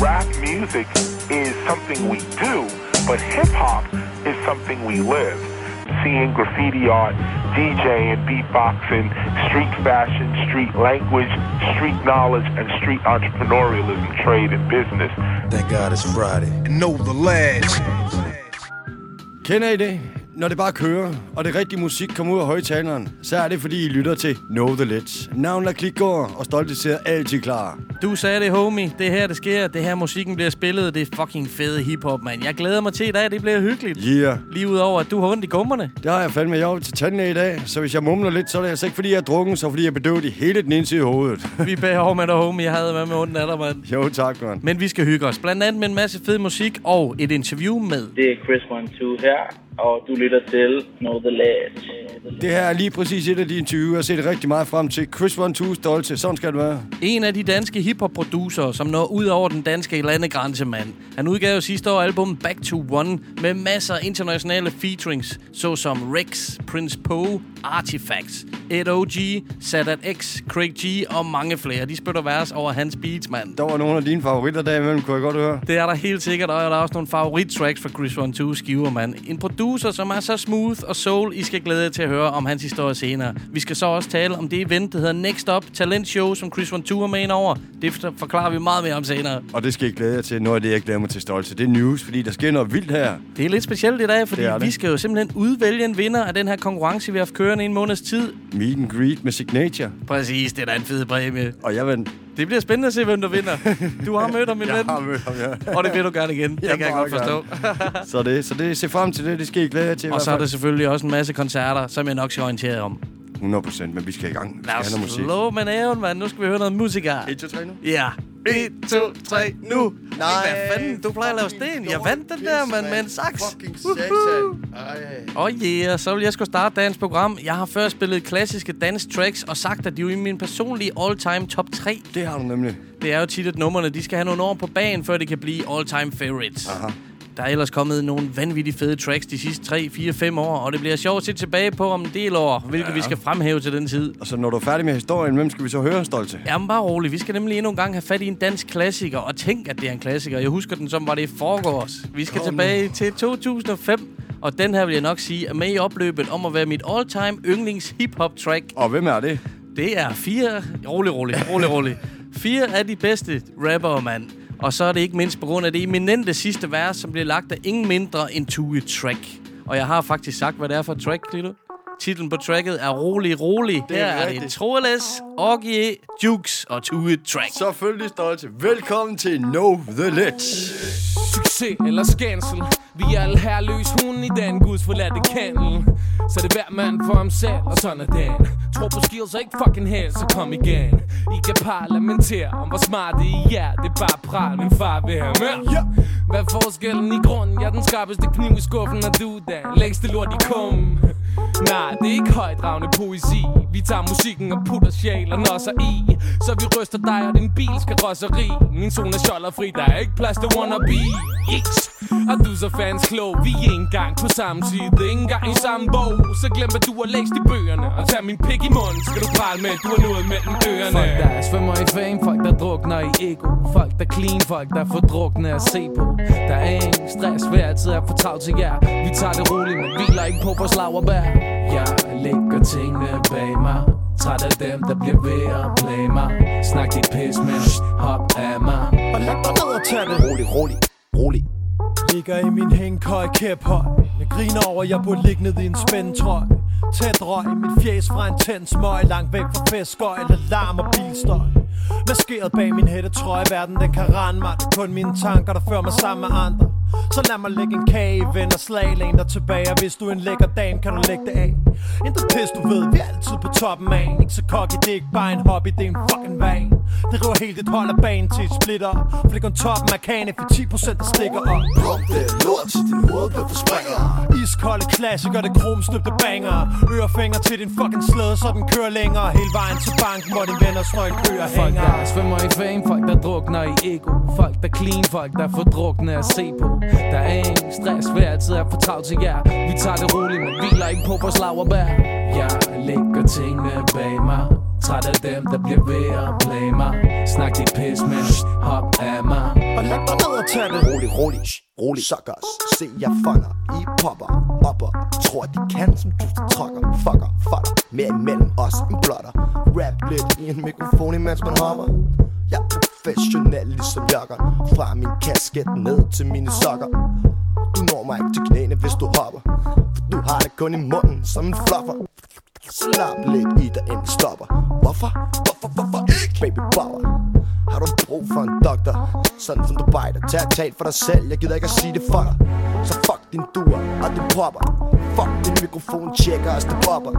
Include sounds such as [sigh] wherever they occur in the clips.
rap music is something we do, but hip hop is something we live. Seeing graffiti art, DJing, beatboxing, street fashion, street language, street knowledge, and street entrepreneurialism, trade, and business. Thank God it's Friday. And know the lads. Kender I det? Når det bare kører, og det rigtige musik kommer ud af højtaleren, så er det fordi I lytter til Know The Ledge. Navnet er Klikgård, og stolte sidder altid klar. Du sagde det, homie. Det er her, det sker. Det her, musikken bliver spillet. Det er fucking fede hiphop, mand. Jeg glæder mig til i dag. Det bliver hyggeligt. Yeah. Lige udover, at du har ondt i gummerne. Det har jeg fandme. Jeg er til tandlæge i dag, så hvis jeg mumler lidt, så er det altså ikke fordi, jeg er drukken, så fordi jeg er bedøvet i hele den ene side af hovedet. [laughs] Vi bærer over med dig, homie. Jeg havde med med ondt af dig, mand. jo, tak, man. Men vi skal hygge os. Blandt andet med en masse fed musik og et interview med... Det er Chris One Two her, og du lytter til Know The Ledge. Det her er lige præcis et af de interviewer, jeg har set rigtig meget frem til. Chris One Two stolte. Sådan skal det være. En af de danske hiphop-producer, som når ud over den danske landegrænse, mand. Han udgav sidste år album Back to One med masser af internationale featurings, såsom Rex, Prince Poe, Artifacts, Ed O.G., Sadat X, Craig G og mange flere. De spytter vers over hans beats, mand. Der var nogle af dine favoritter der imellem, kunne jeg godt høre. Det er der helt sikkert, og der er også nogle favorit-tracks fra Chris One Two skiver, mand. En producer, som er så smooth og soul, I skal glæde jer til at høre om hans historie senere. Vi skal så også tale om det event, der hedder Next Up Talent Show, som Chris One Two er med ind over. Det forklarer vi meget mere om senere. Og det skal I glæde jer til. Noget af det, jeg glæder mig til stolte. Det er news, fordi der sker noget vildt her. Det er lidt specielt i dag, fordi vi skal jo simpelthen udvælge en vinder af den her konkurrence, vi har haft kørende i en måneds tid. Meet and greet med Signature. Præcis, det er da en fed præmie. Og jeg vandt. Det bliver spændende at se, hvem der vinder. Du har mødt ham, min [laughs] Jeg ven. har mødt ham, ja. Og det vil du gerne igen. Det kan jeg godt forstå. Så det, så det, se frem til det. Det skal I glæde jer til. Og så er der selvfølgelig også en masse koncerter, som jeg nok skal orientere om. 100 procent, men vi skal i gang. Vi Lad os musik. slå med næven, mand. Nu skal vi høre noget musik her. 1, 2, 3 nu. Ja. 1, 2, 3, nu. Nej. Hvad fanden? Du plejer at lave sten. Jeg vandt den der, mand, med en sax. Fucking satan. Og oh yeah, så vil jeg skulle starte dagens program. Jeg har før spillet klassiske dance tracks og sagt, at de er i min personlige all-time top 3. Det har du nemlig. Det er jo tit, at numrene de skal have nogle år på banen, før det kan blive all-time favorites. Aha. Der er ellers kommet nogle vanvittigt fede tracks de sidste 3, 4, 5 år, og det bliver sjovt at se tilbage på om en del år, hvilket ja. vi skal fremhæve til den tid. Og så når du er færdig med historien, hvem skal vi så høre stolte? Jamen bare rolig. Vi skal nemlig endnu en gang have fat i en dansk klassiker, og tænk, at det er en klassiker. Jeg husker den som var det i forgårs. Vi skal Kom tilbage til 2005, og den her vil jeg nok sige er med i opløbet om at være mit all-time yndlings hip-hop track. Og hvem er det? Det er fire... Rolig, rolig, rolig, rolig. Fire af de bedste rappere, mand. Og så er det ikke mindst på grund af det eminente sidste vers, som bliver lagt af ingen mindre end Tue Track. Og jeg har faktisk sagt, hvad det er for track, Lito. Titlen på tracket er Rolig Rolig. Det Her er er det rigtigt. Troeles, Orgie, Jukes og Tue Track. Selvfølgelig stolte. Velkommen til Know The Ledge. Succes eller skændsel. Vi er alle herløs hunden i den guds forladte kandel Så det er hver mand for ham selv, og sådan er den. Tro på skills og ikke fucking her, så kom igen. I kan parlamentere om hvor smart det I er Det er bare pral, min far vil have med Hvad er forskellen i grunden? Jeg er den skarpeste kniv i skuffen, og du er den længste lort i kummen Nej, det er ikke højdragende poesi. Vi tager musikken og putter sjælen også i. Så vi ryster dig og din bil skal rosseri. Min zone er fri, der er ikke plads til wannabe. Yeeks. Og du er så fans klog Vi er ikke engang på samme side Ikke engang i samme bog. Så glem hvad du har læst i bøgerne Og tag min pik i munden. Skal du prale med, at du har noget mellem ørerne? Folk der svømmer i fame Folk der drukner i ego. Folk der clean Folk der får drukne at se på. Der er ingen stress Hver altid er for travlt til jer. Vi tager det roligt Men hviler ikke på vores laverbær Jeg lægger tingene bag mig. Træt af dem, der bliver ved at play mig. Snak dit pis, men hop af mig. Og læg dig ned og tag det Rolig, rolig, rolig. Ligger i min hængkøj kæphøj Jeg griner over, jeg burde ligge ned i en spændtrøj. Tæt røg i mit fjes fra en tænd smøg. Langt væk fra fæskøj eller larm og bilstøj. Maskeret bag min hættetrøje Verden den kan rende mig. Det er kun mine tanker, der fører mig sammen med andre. Så lad mig lægge en kage i ven og slag Læn dig tilbage, og hvis du er en lækker dame Kan du lægge det af. Intet pis, du ved, vi er altid på toppen af. Ikke så cocky, det er ikke bare en hobby Det er en fucking vane. Det river helt dit hold af banen til et splitter. Flikker toppen af kagen for 10% der stikker op. Pump det lort til din hoved bliver for springer. Iskolde klassikere, det kromstøbte banger. Ørefinger til din fucking slæde, så den kører længere. Hele vejen til banken, hvor dine venner står i kø og Folk hænger. der svømmer i fame, folk der drukner i ego. Folk der clean, folk der får drukne at se på. Der er ingen stress, hver altid er for travlt til jer. Vi tager det roligt, men hviler ikke på vores laverbær. Jeg lægger tingene bag mig Træt af dem, der bliver ved at play mig. Snak dit pis, men hop af mig. Og læg dig ned og tag det. Rolig, rolig, rolig Suckers, se jeg fanger I popper, opper Tror de kan som du trækker Fucker, fatter Mere imellem os en blotter. Rap lidt i en mikrofon imens man hopper. Jeg er professionel ligesom jakkeren Fra min kasket ned til mine sokker. Du når mig ikke til knæene hvis du hopper. For du har det kun i munden som en fluffer Slap lidt i dig inden stopper Hvorfor? Hvorfor, hvorfor ikke? Baby power Har du brug for en doktor? Sådan som du bejder Tag et for dig selv Jeg gider ikke at sige det for dig Så fuck din dur, og du popper. Fuck din mikrofon tjekker os det popper.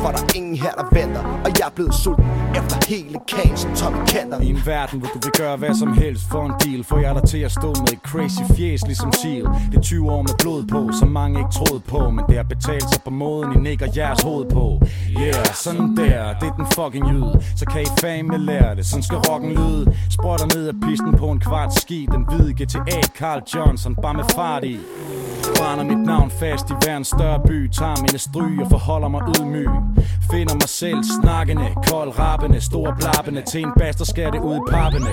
For der er ingen her der venter Og jeg er blevet sulten efter hele kagen som Tommy Kanter. I en verden, hvor du vil gøre hvad som helst for en deal Får jeg dig til at stå med et crazy fjes ligesom Seal Det er 20 år med blod på, som mange ikke troede på Men det har betalt sig på måden, I nikker jeres hoved på. Yeah, sådan der, det er den fucking jyd. Så kan I fame lære det, sådan skal rocken lyde. Sprotter ned af pisten på en kvart ski Den hvide GTA Carl Johnson, bare med fart i. Brænder mit navn fast i hver en større by Tager mine stryg og forholder mig ydmyg. Finder mig selv snakkende, kold rappende Store blappende. Til en baster skærer det ud i pappene.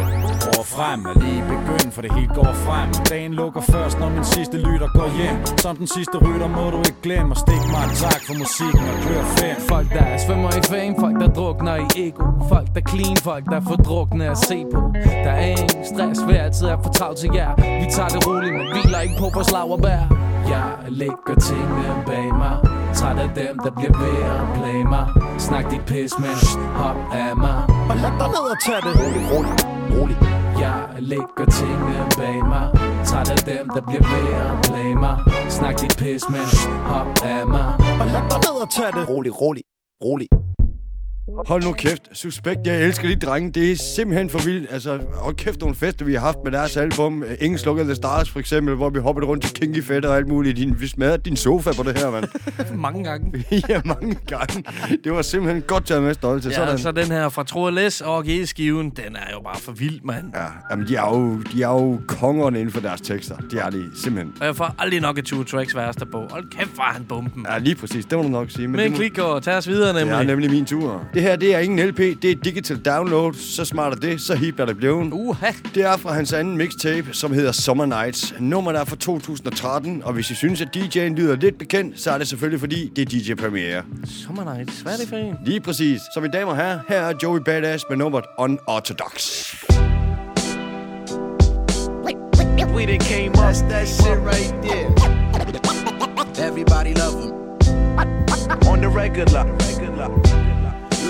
Over frem er lige begyndt, for det hele går frem. Dagen lukker først, når min sidste lytter går hjem. Som den sidste rytter må du ikke glemme Og stik mig en tak for musikken og kør fem Folk der svømmer i fame, folk der drukner i ego. Folk der clean, folk der får drukne at se på. Der er ingen stress, hver tid er for travlt til jer. Vi tager det roligt, men hviler ikke på vores laverbær. Jeg lægger tingene bag mig. Træt af dem, der bliver ved at plage mig. Snak dit pis, men hop af mig. Og læg dig ned og tag det. Rolig, rolig, rolig. Jeg lægger tingene bag mig. Træt af dem, der bliver ved at plage mig. Snak dit pis, men hop af mig. Og læg dig ned og tag det. Rolig, rolig, rolig Hold nu kæft. Suspekt, jeg elsker de drenge. Det er simpelthen for vildt. Altså, hold kæft nogle fester, vi har haft med deres album. Ingen slukker The Stars, for eksempel, hvor vi hoppede rundt til Kinky Fætter og alt muligt. Din, vi smadrede din sofa på det her, mand. [laughs] Mange gange. [laughs] ja, mange gange. Det var simpelthen godt taget med stolte. Ja, Sådan. så den her fra Troel Les og G-skiven, den er jo bare for vild, mand. Ja, jamen, de er, jo, de er jo kongerne inden for deres tekster. Det er de simpelthen. Og jeg får aldrig nok et two tracks værste på. Hold kæft, var han bomben. Ja, lige præcis. Det må du nok sige. Men må... klik og tag os videre, Det er nemlig. nemlig min tur. Det her, det er ingen LP. Det er digital download. Så smart er det. Så hip er det blevet. Uha. Det er fra hans anden mixtape, som hedder Summer Nights. Nummeret er fra 2013, og hvis I synes, at DJ'en lyder lidt bekendt, så er det selvfølgelig fordi, det er DJ Premiere. Summer Nights. Hvad er det for en? Lige præcis. Så mine damer og herrer, her er Joey Badass med nummeret Unorthodox. We done came up. That's that shit right there. Everybody love him. On the regular. regular.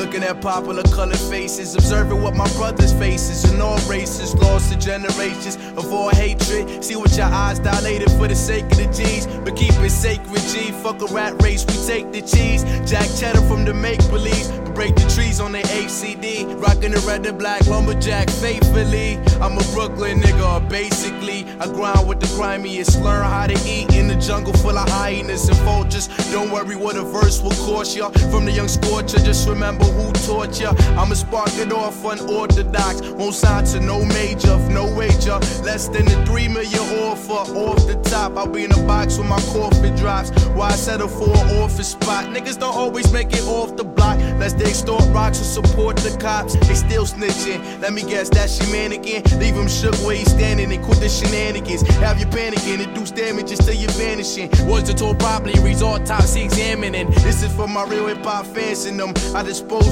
Looking at popular colored faces, observing what my brothers faces in all races, lost to generations of all hatred. See what your eyes dilated for the sake of the G's, but keep it sacred, G. Fuck a rat race, we take the cheese. Jack cheddar from the make believe, break the trees on the ACD. Rocking the red and black lumberjack faithfully. I'm a Brooklyn nigga, basically. I grind with the grimiest, learn how to eat in the jungle full of hyenas and vultures. Don't worry what a verse will cost ya. From the young scorcher, just remember who taught ya. I'ma spark it off unorthodox. Won't sign to no major, no wager. Less than the three million offer off the top. I'll be in a box when my coffin drops. Why I settle for an office spot? Niggas don't always make it off the block. Lest they extort rocks or support the cops. They still snitching. Let me guess, your mannequin. Leave him shook where he's standing and quit the shenanigans. Have you panicking, induce damages till you're vanishing. Was the tour properly? Reads autopsy examining. This is for my real hip hop fans and them. I dispose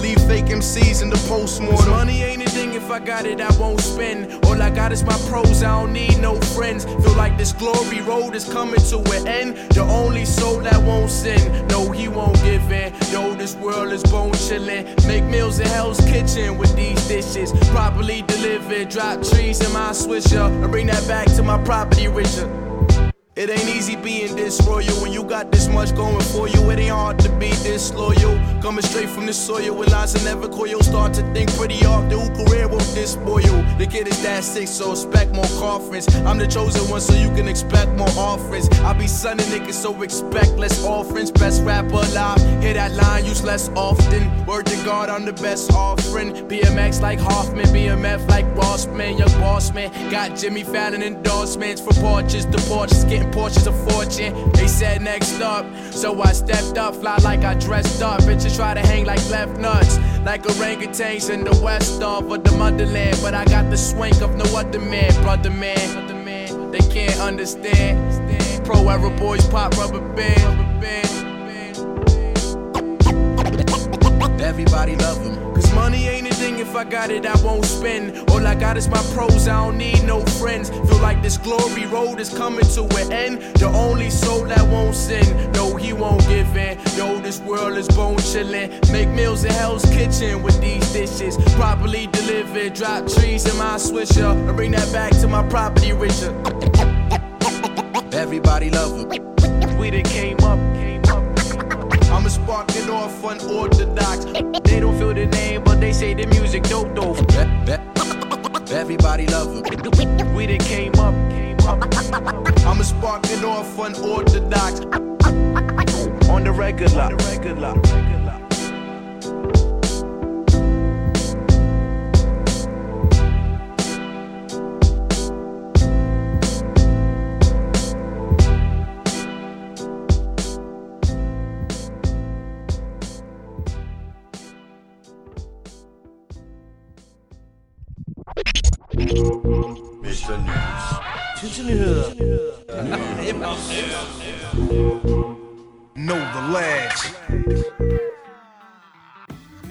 Leave fake MCs in the postmortem. Money ain't a thing if I got it, I won't spend. All I got is my pros, I don't need no friends. Feel like this glory road is coming to an end. The only soul that won't sin, no, he won't give in. Yo, this world is bone chillin'. Make meals in Hell's Kitchen with these dishes. Properly delivered, drop trees in my swisher. And bring that back to my property richer. It ain't easy being this royal when you got this much going for you. It ain't hard to be this loyal. Coming straight from the soil with lines that never coil. Start to think pretty often who career won't dispoil. The kid is that sick, so expect more coffins. I'm the chosen one, so you can expect more offerings. I be sunning niggas, so expect less offerings. Best rapper alive, hear that line used less often. Word to God, I'm the best offering. BMX like Hoffman, BMF like Rossman, young boss man. Got Jimmy Fallon endorsements for porches to porches, getting portions of fortune. They said next up, so I stepped up, fly like I dressed up. Bitches try to hang like left nuts. like orangutans in the west of the motherland. But I got the swank of no other man, brother man. They can't understand. Pro era boys pop rubber band. Everybody love them. Cause money ain't thing if I got it, I won't spend. All I got is my pros, I don't need no friends. Feel like this glory road is coming to an end. The only soul that won't sin, no, he won't give in. Yo, this world is bone chillin'. Make meals in Hell's Kitchen with these dishes. Properly delivered, drop trees in my swisher. And bring that back to my property richer. Everybody love him. We done came up. I'm a sparking off unorthodox. They don't feel the name, but they say the music dope though. Everybody love him. We up, came up. I'm a sparking off unorthodox. On the regular, on the regular.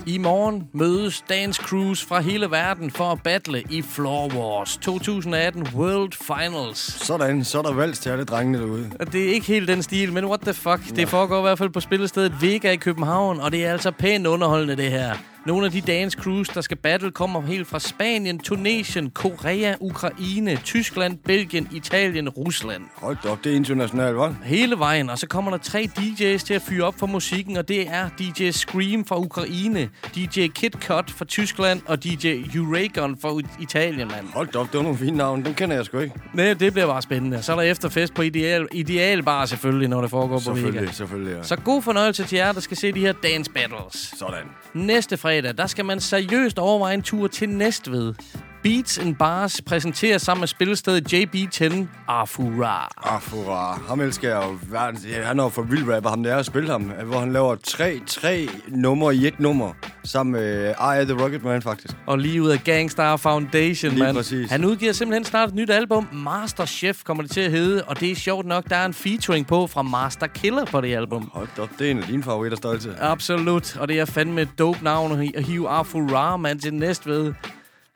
I morgen mødes Dance Crews fra hele verden for at battle i Floor Wars 2018 World Finals. Sådan, så er der valgs til alle drengene derude. Det er ikke helt den stil, men what the fuck. Det foregår i hvert fald på spillestedet Vega i København, og det er altså pænt underholdende, det her. Nogle af de dance crews, der skal battle, kommer helt fra Spanien, Tunesien, Korea, Ukraine, Tyskland, Belgien, Italien, Rusland. Hold op, det er internationalt, hva'? Hele vejen, og så kommer der tre DJ's til at fyre op for musikken, og det er DJ Scream fra Ukraine, DJ Kid Cut fra Tyskland og DJ Uragon fra Italien, mand. Hold op, det var nogle fine navne. Dem kender jeg sgu ikke. Nej, det bliver bare spændende. Så er der efterfest på Ideal, ideal Bar selvfølgelig, når det foregår på Vega. Selvfølgelig, selvfølgelig, ja. Så god fornøjelse til jer, der skal se de her dance battles. Sådan. Næste fredag, der skal man seriøst overveje en tur til Næstved. Beats and Bars præsenterer sammen med spillestedet JB10 Afura. Afura. Ham elsker jeg jo. verdens- Ja, Han er jo for vild rapper, ham der er at spille ham. Hvor han laver tre, tre numre i et nummer. Sammen med Eye the Rocket Man, faktisk. Og lige ud af Gangstar Foundation, Lige mand. præcis. Han udgiver simpelthen snart et nyt album. Master Chef kommer det til at hedde. Og det er sjovt nok, der er en featuring på fra Master Killer på det album. Hold op, det er en af dine favoritter, stolte. Absolut. Og det er fandme et dope navn at hive Afura, mand, til Næstved.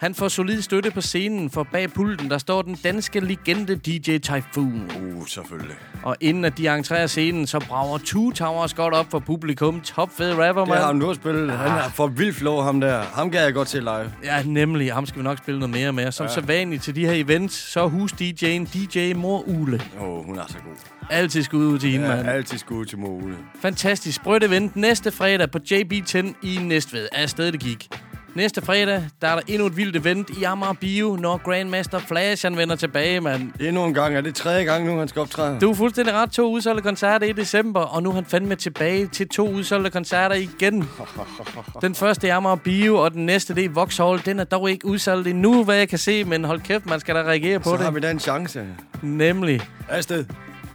Han får solid støtte på scenen, for bag pulten, der står den danske legende DJ Typhoon. Uh, selvfølgelig. Og inden at de entrerer scenen, så brager Two Towers godt op for publikum. Top fed rapper, Det har han mand. nu at spille. Han er for vild flow, ham der. Ham gad jeg godt til live. Ja, nemlig. Ham skal vi nok spille noget mere med. Som ja. så vanligt til de her events, så er hus-DJ'en DJ Mor Ule. Åh, oh, hun er så god. Altid skud ud til hende, Ja, mand. altid skud til Mole. Fantastisk sprødt event næste fredag på JB10 i Næstved. Afsted det gik. Næste fredag, der er der endnu et vildt event i Amager Bio, når Grandmaster Flash han vender tilbage, mand. Endnu en gang. Er det tredje gang nu, han skal optræde? Du er fuldstændig ret. To udsolgte koncerter i december, og nu er han fandme tilbage til to udsolgte koncerter igen. [laughs] Den første er Amager Bio, og den næste det er Vauxhall. Den er dog ikke udsolgt endnu, hvad jeg kan se, men hold kæft, man skal da reagere på Så det. har vi da en chance. Nemlig. Afsted.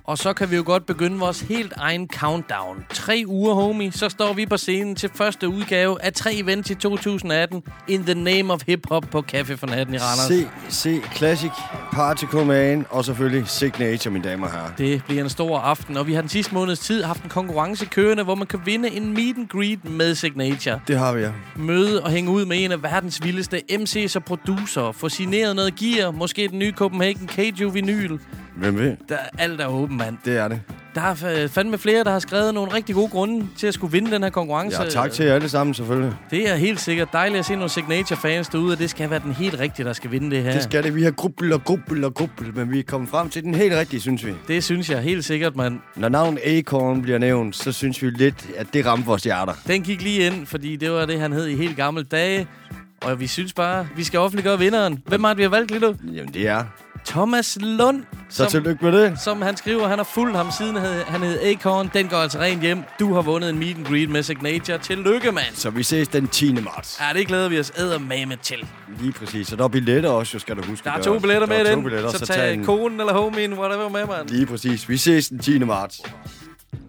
Og så kan vi jo godt begynde vores helt egen countdown. Tre uger, homie, så står vi på scenen til første udgave af tre events i 2018 In the Name of Hip Hop på Café for Natten i Randers. C, C, Classic, Particle Man og selvfølgelig Signature, mine damer og herrer. Det bliver en stor aften, og vi har den sidste måneds tid haft en konkurrence kørende, hvor man kan vinde en meet and greet med Signature. Det har vi, ja. Møde og hænge ud med en af verdens vildeste MC's og producer. Få signeret noget gear, måske den nye Copenhagen Cage vinyl. Hvem ved? Der, alt er åben, mand. Det er det. Der er fa- fandme flere, der har skrevet nogle rigtig gode grunde til at skulle vinde den her konkurrence. Ja, tak til jer alle sammen, selvfølgelig. Det er helt sikkert dejligt at se nogle Signature-fans derude, og det skal være den helt rigtige, der skal vinde det her. Det skal det. Vi har grubbel og grubbel og grubbel, men vi er kommet frem til den helt rigtige, synes vi. det synes jeg helt sikkert, mand. Når navnet Acorn bliver nævnt, så synes vi lidt, at det rammer vores hjerter. Den gik lige ind, fordi det var det, han hed i helt gamle dage. Og vi synes bare, vi skal offentliggøre vinderen. Hvem har vi har valgt, Lilo? Jamen, det er. Thomas Lund. Så som, tillykke med det. som han skriver, han har fulgt ham siden hed, han hed Acorn. Den går altså rent hjem. Du har vundet en meet and greet med Signature. Tillykke, mand. Så vi ses den 10. marts. Ja, det glæder vi os eddermame til. Lige præcis. Og der er billetter også, jo, skal du huske. Der er to billetter med den. billetter, så tag konen eller homien, whatever med, mand. Lige præcis. Vi ses den 10. marts.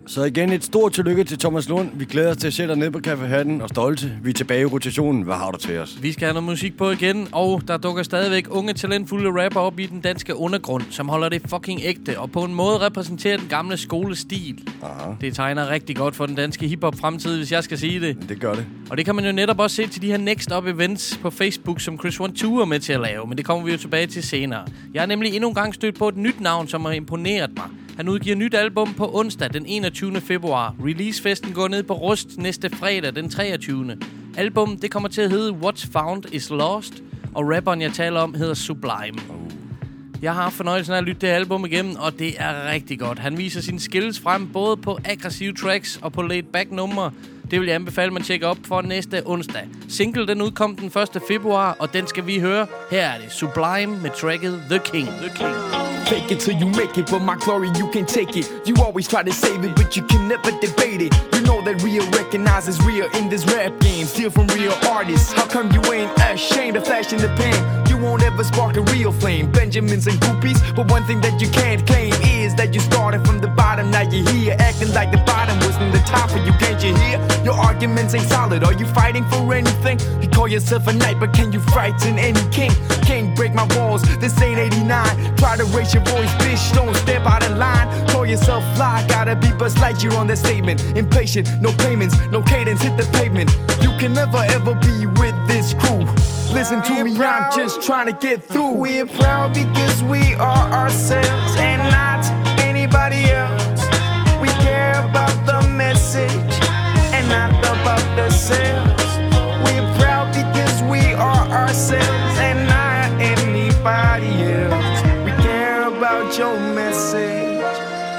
Så igen et stort tillykke til Thomas Lund. Vi glæder os til at sætte dig ned på Café Hatten og stolte. Vi er tilbage i rotationen. Hvad har du til os? Vi skal have noget musik på igen, og der dukker stadigvæk unge talentfulde rapper op i den danske undergrund, som holder det fucking ægte, og på en måde repræsenterer den gamle skolestil. Aha. Det tegner rigtig godt for den danske hiphop-fremtid, hvis jeg skal sige det. Det gør det. Og det kan man jo netop også se til de her Next Up events på Facebook, som Chris One Two er med til at lave, men det kommer vi jo tilbage til senere. Jeg har nemlig endnu en gang stødt på et nyt navn, som har imponeret mig. Han udgiver nyt album på onsdag den 21. februar. Releasefesten går ned på Rust næste fredag den 23. Album det kommer til at hedde What's Found is Lost, og rapperen jeg taler om hedder Sublime. Jeg har haft fornøjelsen af at lytte det album igennem, og det er rigtig godt. Han viser sine skills frem både på aggressive tracks og på laid-back numre. Det vil jeg anbefale, man tjekker op for næste onsdag. Single den udkom den 1. februar, og den skal vi høre. Her er det Sublime med tracket The King. The King. Fake it till you make it, but my glory you can take it. You always try to save it, but you can never debate it. You know that real recognizes real in this rap game. Steal from real artists. How come you ain't ashamed of flashing the pen? You won't ever spark a real flame. Benjamins and groupies, but one thing that you can't claim is that you started from the bottom. Now you're here, acting like the bottom wasn't the top of you. Can't you hear? Your arguments ain't solid. Are you fighting for anything? You call yourself a knight, but can you frighten any king? Can't break my walls. This ain't 89. Try to raise your voice, bitch. Don't step out of line. Call yourself fly. Gotta be Buzz Lightyear on that statement. Impatient, no payments, no cadence. Hit the pavement. You can never ever be with this crew. Listen to me, I'm just trying to get through. We're proud because we are ourselves and not anybody else. We care about the message and not about the sales. We're proud because we are ourselves and not anybody else. We care about your message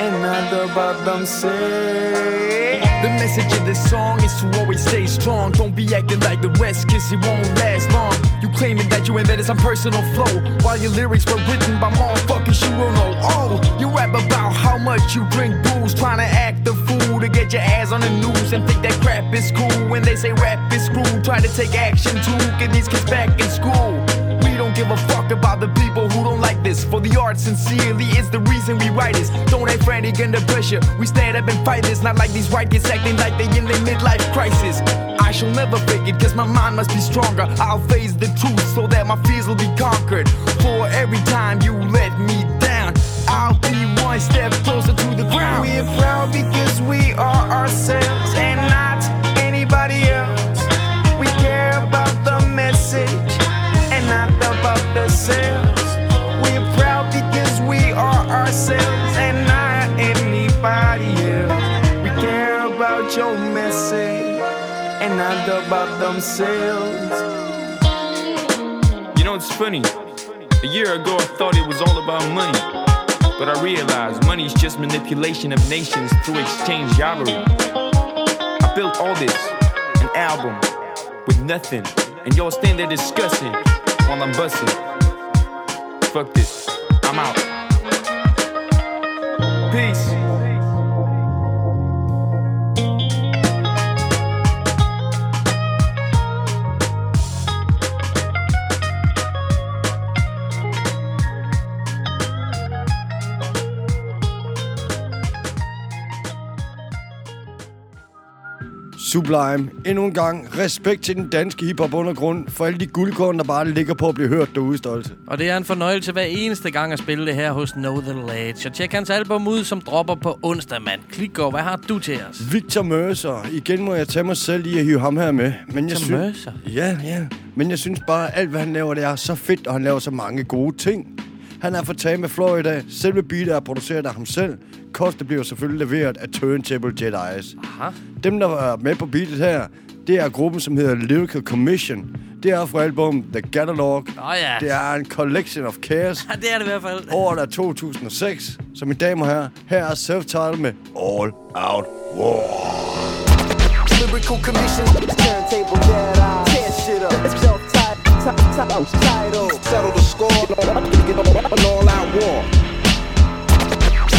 and not about themselves. Message of this song is to always stay strong. Don't be acting like the rest, cause it won't last long. You claiming that you invented some personal flow while your lyrics were written by motherfuckers you will know. Oh, you rap about how much you drink booze, trying to act the fool to get your ass on the news and think that crap is cool. When they say rap is screwed, try to take action to get these kids back in school. Give a fuck about the people who don't like this. For the art sincerely is the reason we write this. Don't act frantic under pressure. We stand up and fight this. Not like these white kids acting like they in their midlife crisis. I shall never fake it, cause my mind must be stronger. I'll face the truth so that my fears will be conquered. For every time you let me down, I'll be one step closer to the ground. We're proud because we are ourselves and not sales. We're proud because we are ourselves and not anybody else. We care about your message and not about themselves. You know, it's funny. A year ago, I thought it was all about money. But I realized money's just manipulation of nations through exchange jobbery. I built all this, an album, with nothing. And y'all stand there discussing while I'm busting. Fuck this. I'm out. Peace. Sublime. Endnu en gang. Respekt til den danske hiphop undergrund for alle de guldkorn, der bare ligger på at blive hørt derude, Stolte. Og det er en fornøjelse hver eneste gang at spille det her hos Know The Ledge. Og tjek hans album ud, som dropper på onsdag, mand. Klik over, hvad har du til os? Victor Mercer. Igen må jeg tage mig selv i at hive ham her med. Men jeg Victor Mercer? Ja, ja. Men jeg synes bare, at alt hvad han laver, det er så fedt, og han laver så mange gode ting. Han er fra Tama, Florida. Selve beatet er produceret af ham selv. Kostet bliver selvfølgelig leveret af Turntable Jedi's. Aha. Dem, der var med på beatet her, det er gruppen, som hedder Lyrical Commission. Det er fra album The Catalog. Åh ja. Det er en collection of cares. [laughs] Ja, det er det i hvert fald. Året er 2006. Så mine damer og herrer, her er self-titled med All Out War. Lyrical commission, turntable Jedi. Tear shit up. Title. Settle the score. An all-out war.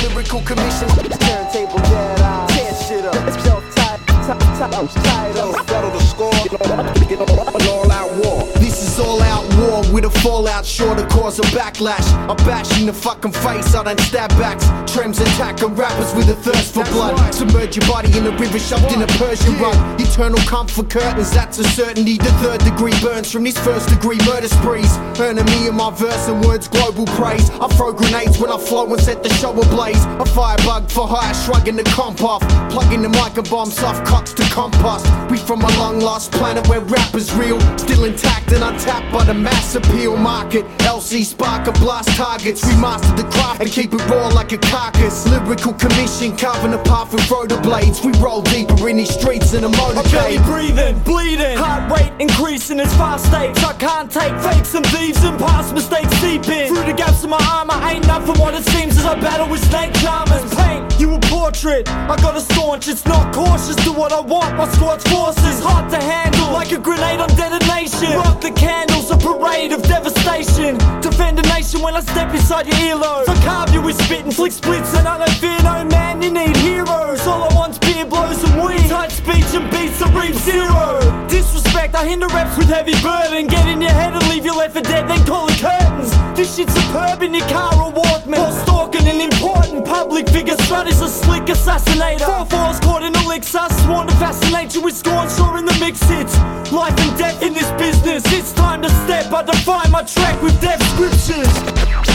Lyrical commission, turntable Jedi. Tear shit up. Self-titled. Title. Settle the score. An all-out war. This is all-out war with a fallout, sure to cause a backlash. I bash in the fucking face, I don't stab backs. Trems attacking rappers with a thirst for blood. Submerge your body in a river shoved in a Persian rug. Eternal comfort curtains, that's a certainty. The third degree burns from these first degree murder sprees. Earning me in my verse and words global praise. I throw grenades when I flow and set the show ablaze. A firebug for hire, shrugging the comp off. Plugging the mic and bomb soft cocks to compost. We from a long lost planet where rap is real. Still intact and untapped by the mass appeal market. LC spark and blast targets. We mastered the craft and keep it raw like a carcass. Lyrical commission carving apart with rotor blades. We roll deeper in these streets in a I'm motorcade. breathing, bleeding, heart rate increasing as fast states. I can't take fakes and thieves and past mistakes seeping through the gaps in my armor. Ain't nothing what it seems as I battle with snake charmers. Paint you a portrait. I got a staunch, it's not cautious. Do what I want. My squad's forces hard to handle, like a grenade on detonation. Rock the candles, a parade of devastation. Defend a nation when I step inside your earlobe. So carve you with spit and flick splits, and I don't fear no man. You need heroes. All I want's beer blows and weed. Tight speech and beats that reap zero. Disrespect, I hinder reps with heavy burden. Get in your head and leave your left for dead, then call it curtains. This shit's superb in your car or Walkman. While stalking an important public figure, strut is a slick assassinator. Four fours caught in elixir, sworn to fascinate you with scorn, sure in the mix hits. Life and death in this business. It's time to step. I define my track with death scriptures.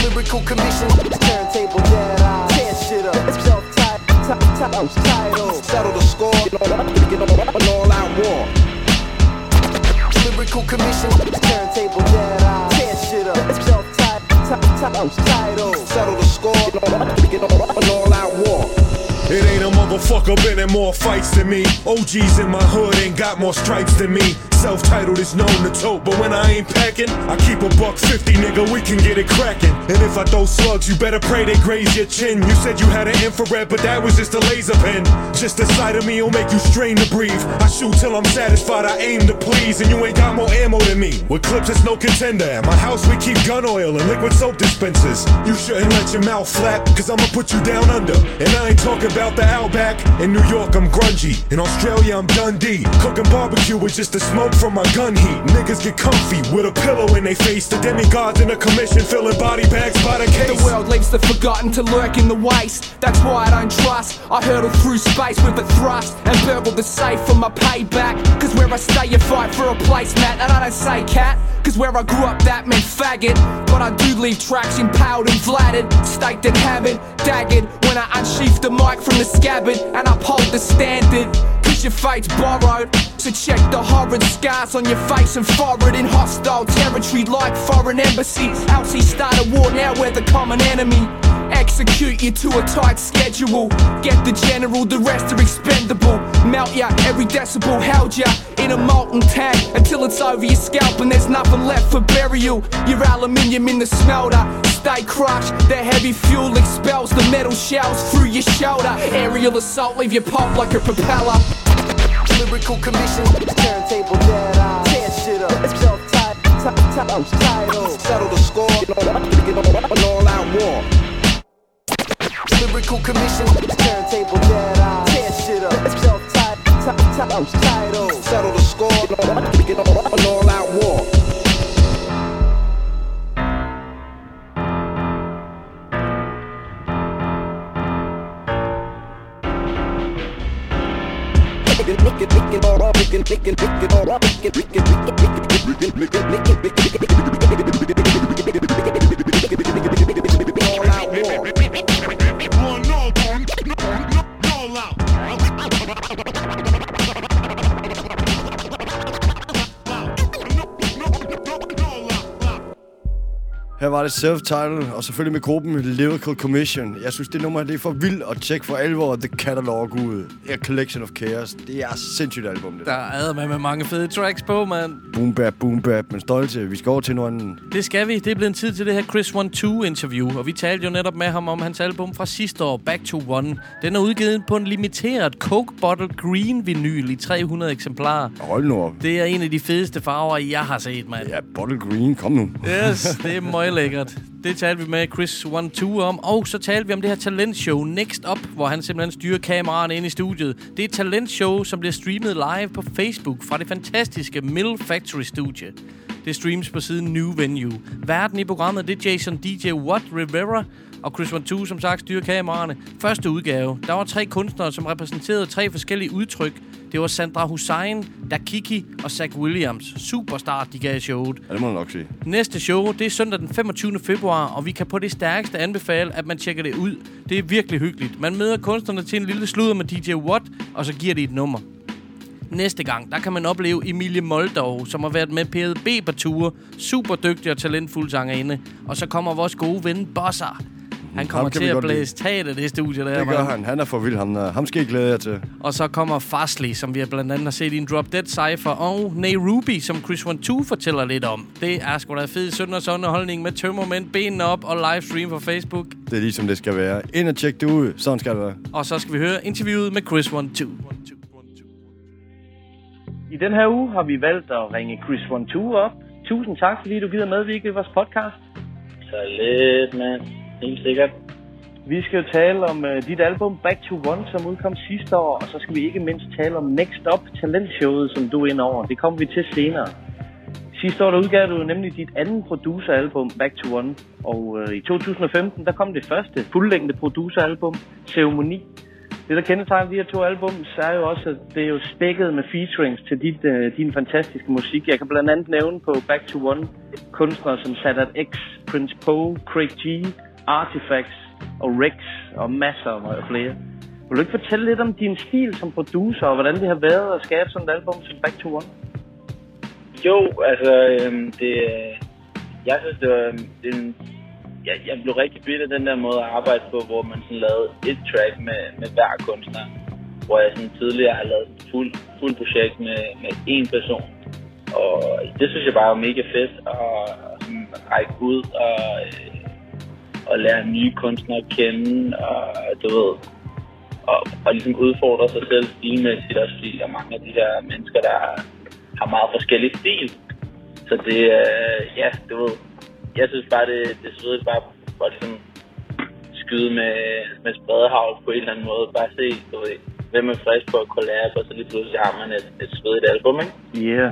Lyrical commission, turntable dead eye. Tear shit up, self-titled. Settle the score, an all-out war. Lyrical commission, turntable eye. Tear shit up, self-titled. Settle the score, an all-out war. It ain't a motherfucker been in more fights than me. OGs in my hood ain't got more stripes than me. Self-titled is known to tote, but when I ain't packing, I keep a buck fifty, nigga. We can get it cracking. And if I throw slugs, you better pray they graze your chin. You said you had an infrared, but that was just a laser pen. Just the sight of me will make you strain to breathe. I shoot till I'm satisfied, I aim to please, and you ain't got more ammo than me. With clips, it's no contender. At my house, we keep gun oil and liquid soap dispensers. You shouldn't let your mouth flap, cause I'ma put you down under. And I ain't talking about the Outback. In New York, I'm grungy. In Australia, I'm Dundee. Cooking barbecue with just the smoke from my gun heat. Niggas get comfy with a pillow in their face. The demigods in a commission filling body bags by the case. The world leaves the forgotten to lurk in the waste. That's why I don't trust. I hurtle through space with a thrust and burgle the safe for my payback. Cause where I stay, you fight for a placemat. And I don't say cat, cause where I grew up, that meant faggot. But I do leave tracks impaled and flattered, staked and hammered, daggered. When I unsheath the mic from the scabbard and uphold the standard. Cause your fate's borrowed. So check the horrid scars on your face and forehead in hostile territory like foreign embassies. LC start a war, now we're the common enemy. Execute you to a tight schedule. Get the general, the rest are expendable. Melt ya, every decibel held ya in a molten tank until it's over your scalp and there's nothing left for burial. Your aluminium in the smelter, stay crushed. The heavy fuel expels the metal shells through your shoulder. Aerial assault leave you pop like a propeller. Lyrical commission, turntable dead eye. Tear shit up, self-titled. Settle the score, get on, get on an all-out war. Lyrical commission, turntable dead eye. Tear shit up, It's self-titled. Settle the score, licking, licking, licking, or I'm licking, licking, licking, or I'm licking, licking, licking, licking, licking, licking, licking, licking, licking, licking, licking, licking, licking, Her var det self-title, og selvfølgelig med gruppen Lyrical Commission. Jeg synes, det nummer det er for vildt at tjekke for alvor The Catalog ud. A Collection of Chaos. Det er sindssygt album, det Der er med med mange fede tracks på, mand. Boom bap, boom bap, men stolte. Vi skal over til noget. Det skal vi. Det er blevet en tid til det her Chris One 2 interview, og vi talte jo netop med ham om hans album fra sidste år, Back to One. Den er udgivet på en limiteret Coke Bottle Green vinyl i 300 eksemplarer. Hold nu op. Det er en af de fedeste farver, jeg har set, mand. Ja, Bottle Green, kom nu. Yes, det er [laughs] meget lækkert. Det talte vi med Chris One Two om, og så talte vi om det her talentshow Next Up, hvor han simpelthen styrer kameraerne ind i studiet. Det er et talentshow, som bliver streamet live på Facebook fra det fantastiske Mill Factory Studie. Det streams på siden New Venue. Verden i programmet, det er Jason DJ Watt Rivera, og Chris Two, som sagt, styrer kameraerne. Første udgave. Der var tre kunstnere, som repræsenterede tre forskellige udtryk. Det var Sandra Hussein, Dakiki og Zach Williams. Superstar, de gav showet. Ja, det må man nok sige. Næste show, det er søndag den 25. februar, og vi kan på det stærkeste anbefale, at man tjekker det ud. Det er virkelig hyggeligt. Man møder kunstnerne til en lille sludder med DJ Watt, og så giver de et nummer. Næste gang, der kan man opleve Emilie Moldov, som har været med PDB på ture. Super dygtig og talentfuld sangerinde. Og så kommer vores gode ven Bosser. Han kommer til at blæse taget af det studie der. Det gør han. Han er for vild. Ham, ham skal I glæde jer til. Og så kommer Fastly, som vi blandt andet har set i en Drop Dead Cypher, og Nairobi, som Chris One Two fortæller lidt om. Det er sgu da fed søndagsunderholdning med tømmermænd, benene op og livestream på Facebook. Det er ligesom det skal være. Ind og tjek det ud. Sådan skal det være. Og så skal vi høre interviewet med Chris One Two. I den her uge har vi valgt at ringe Chris One Two op. Tusind tak, fordi du gider medvirke i vores podcast. Så lidt, mand. Helt sikkert. Vi skal jo tale om uh, dit album Back to One, som udkom sidste år, og så skal vi ikke mindst tale om Next Up talentshowet, som du er inde over. Det kommer vi til senere. Sidste år der udgav du nemlig dit andet produceralbum, Back to One. Og uh, i 2015, der kom det første fuldlængde produceralbum, Ceremoni. Det, der kendetegner de her to albums, er jo også, at det er jo spækket med featurings til dit, uh, din fantastiske musik. Jeg kan blandt andet nævne på Back to One kunstnere som Sadat X, Prince Poe, Craig G, Artifacts og Rex og masser af flere. Vil du ikke fortælle lidt om din stil som producer, og hvordan det har været at skabe sådan et album som Back to One? Jo, altså, øhm, det, jeg synes, det var, det, jeg, jeg blev rigtig bidt af den der måde at arbejde på, hvor man sådan lavede et track med, med hver kunstner. Hvor jeg sådan tidligere har lavet et fuld, fuld projekt med, med én person. Og det synes jeg bare var mega fedt at sådan række ud og, øh, og lære nye kunstnere at kende. Og du ved, og, og ligesom udfordre sig selv stilmæssigt også, fordi der er mange af de her mennesker, der har meget forskellig stil. Så det, øh, ja, du ved, jeg synes bare, det, det er svedigt bare, bare ligesom skyde med, med spredehavl på en eller anden måde. Bare se, du ved, hvem er frisk på at collab, og så lige pludselig har man et, et svedigt album, ikke? Ja. Yeah.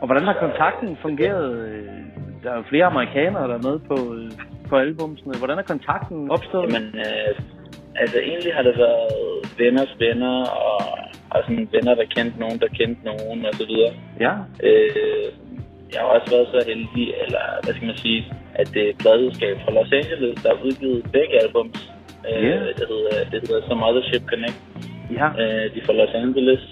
Og hvordan har kontakten fungeret? Øh, der er flere amerikanere, der er med på, øh, på albumsene. Hvordan er kontakten opstået? Jamen, øh, altså egentlig har det været venners venner, og, og sådan venner, der kendte nogen, der kendte nogen, og så videre. Ja. Øh, jeg har også været så heldig, eller hvad skal man sige, at det er et fra Los Angeles, der har udgivet begge albums. Øh, Ja. det, hedder, det hedder Some Other Ship Connect. Ja. Øh, de er fra Los Angeles,